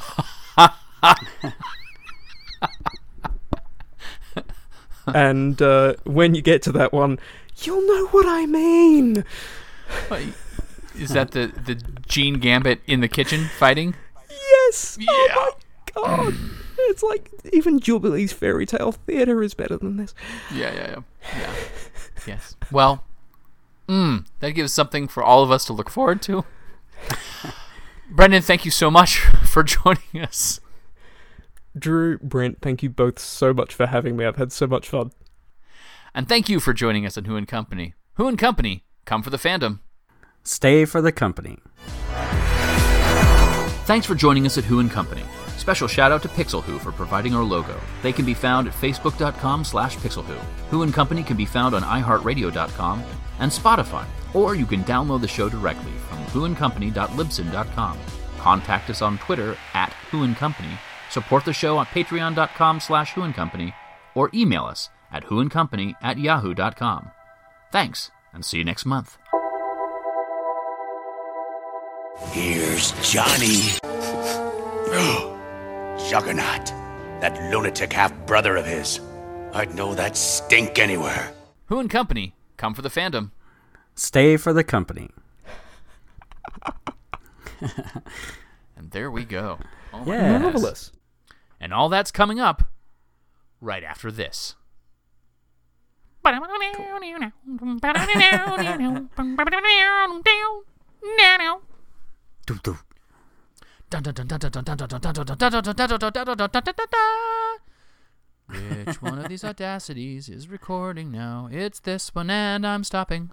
and uh, when you get to that one, you'll know what I mean. Is that the the Jean Gambit in the kitchen fighting? Yes. Oh my god. It's like even Jubilee's fairy tale theater is better than this. Yeah, yeah, yeah. yeah. yes. Well, mm, that gives something for all of us to look forward to. Brendan, thank you so much for joining us. Drew, Brent, thank you both so much for having me. I've had so much fun. And thank you for joining us on Who and Company. Who and Company, come for the fandom. Stay for the company. Thanks for joining us at Who and Company. Special shout out to Pixel Who for providing our logo. They can be found at facebook.com slash pixelwho. Who and Company can be found on iheartradio.com and Spotify, or you can download the show directly from whoandcompany.libsyn.com. Contact us on Twitter at whoandcompany, support the show on patreon.com slash Who and Company, or email us at whoandcompany at yahoo.com. Thanks, and see you next month. Here's Johnny. Juggernaut. That lunatic half brother of his. I'd know that stink anywhere. Who and Company, come for the fandom. Stay for the company. And there we go. Oh Yes. Marvelous. And all that's coming up right after this. Doo doo. Which one of these audacities is recording now? It's this one, and I'm stopping.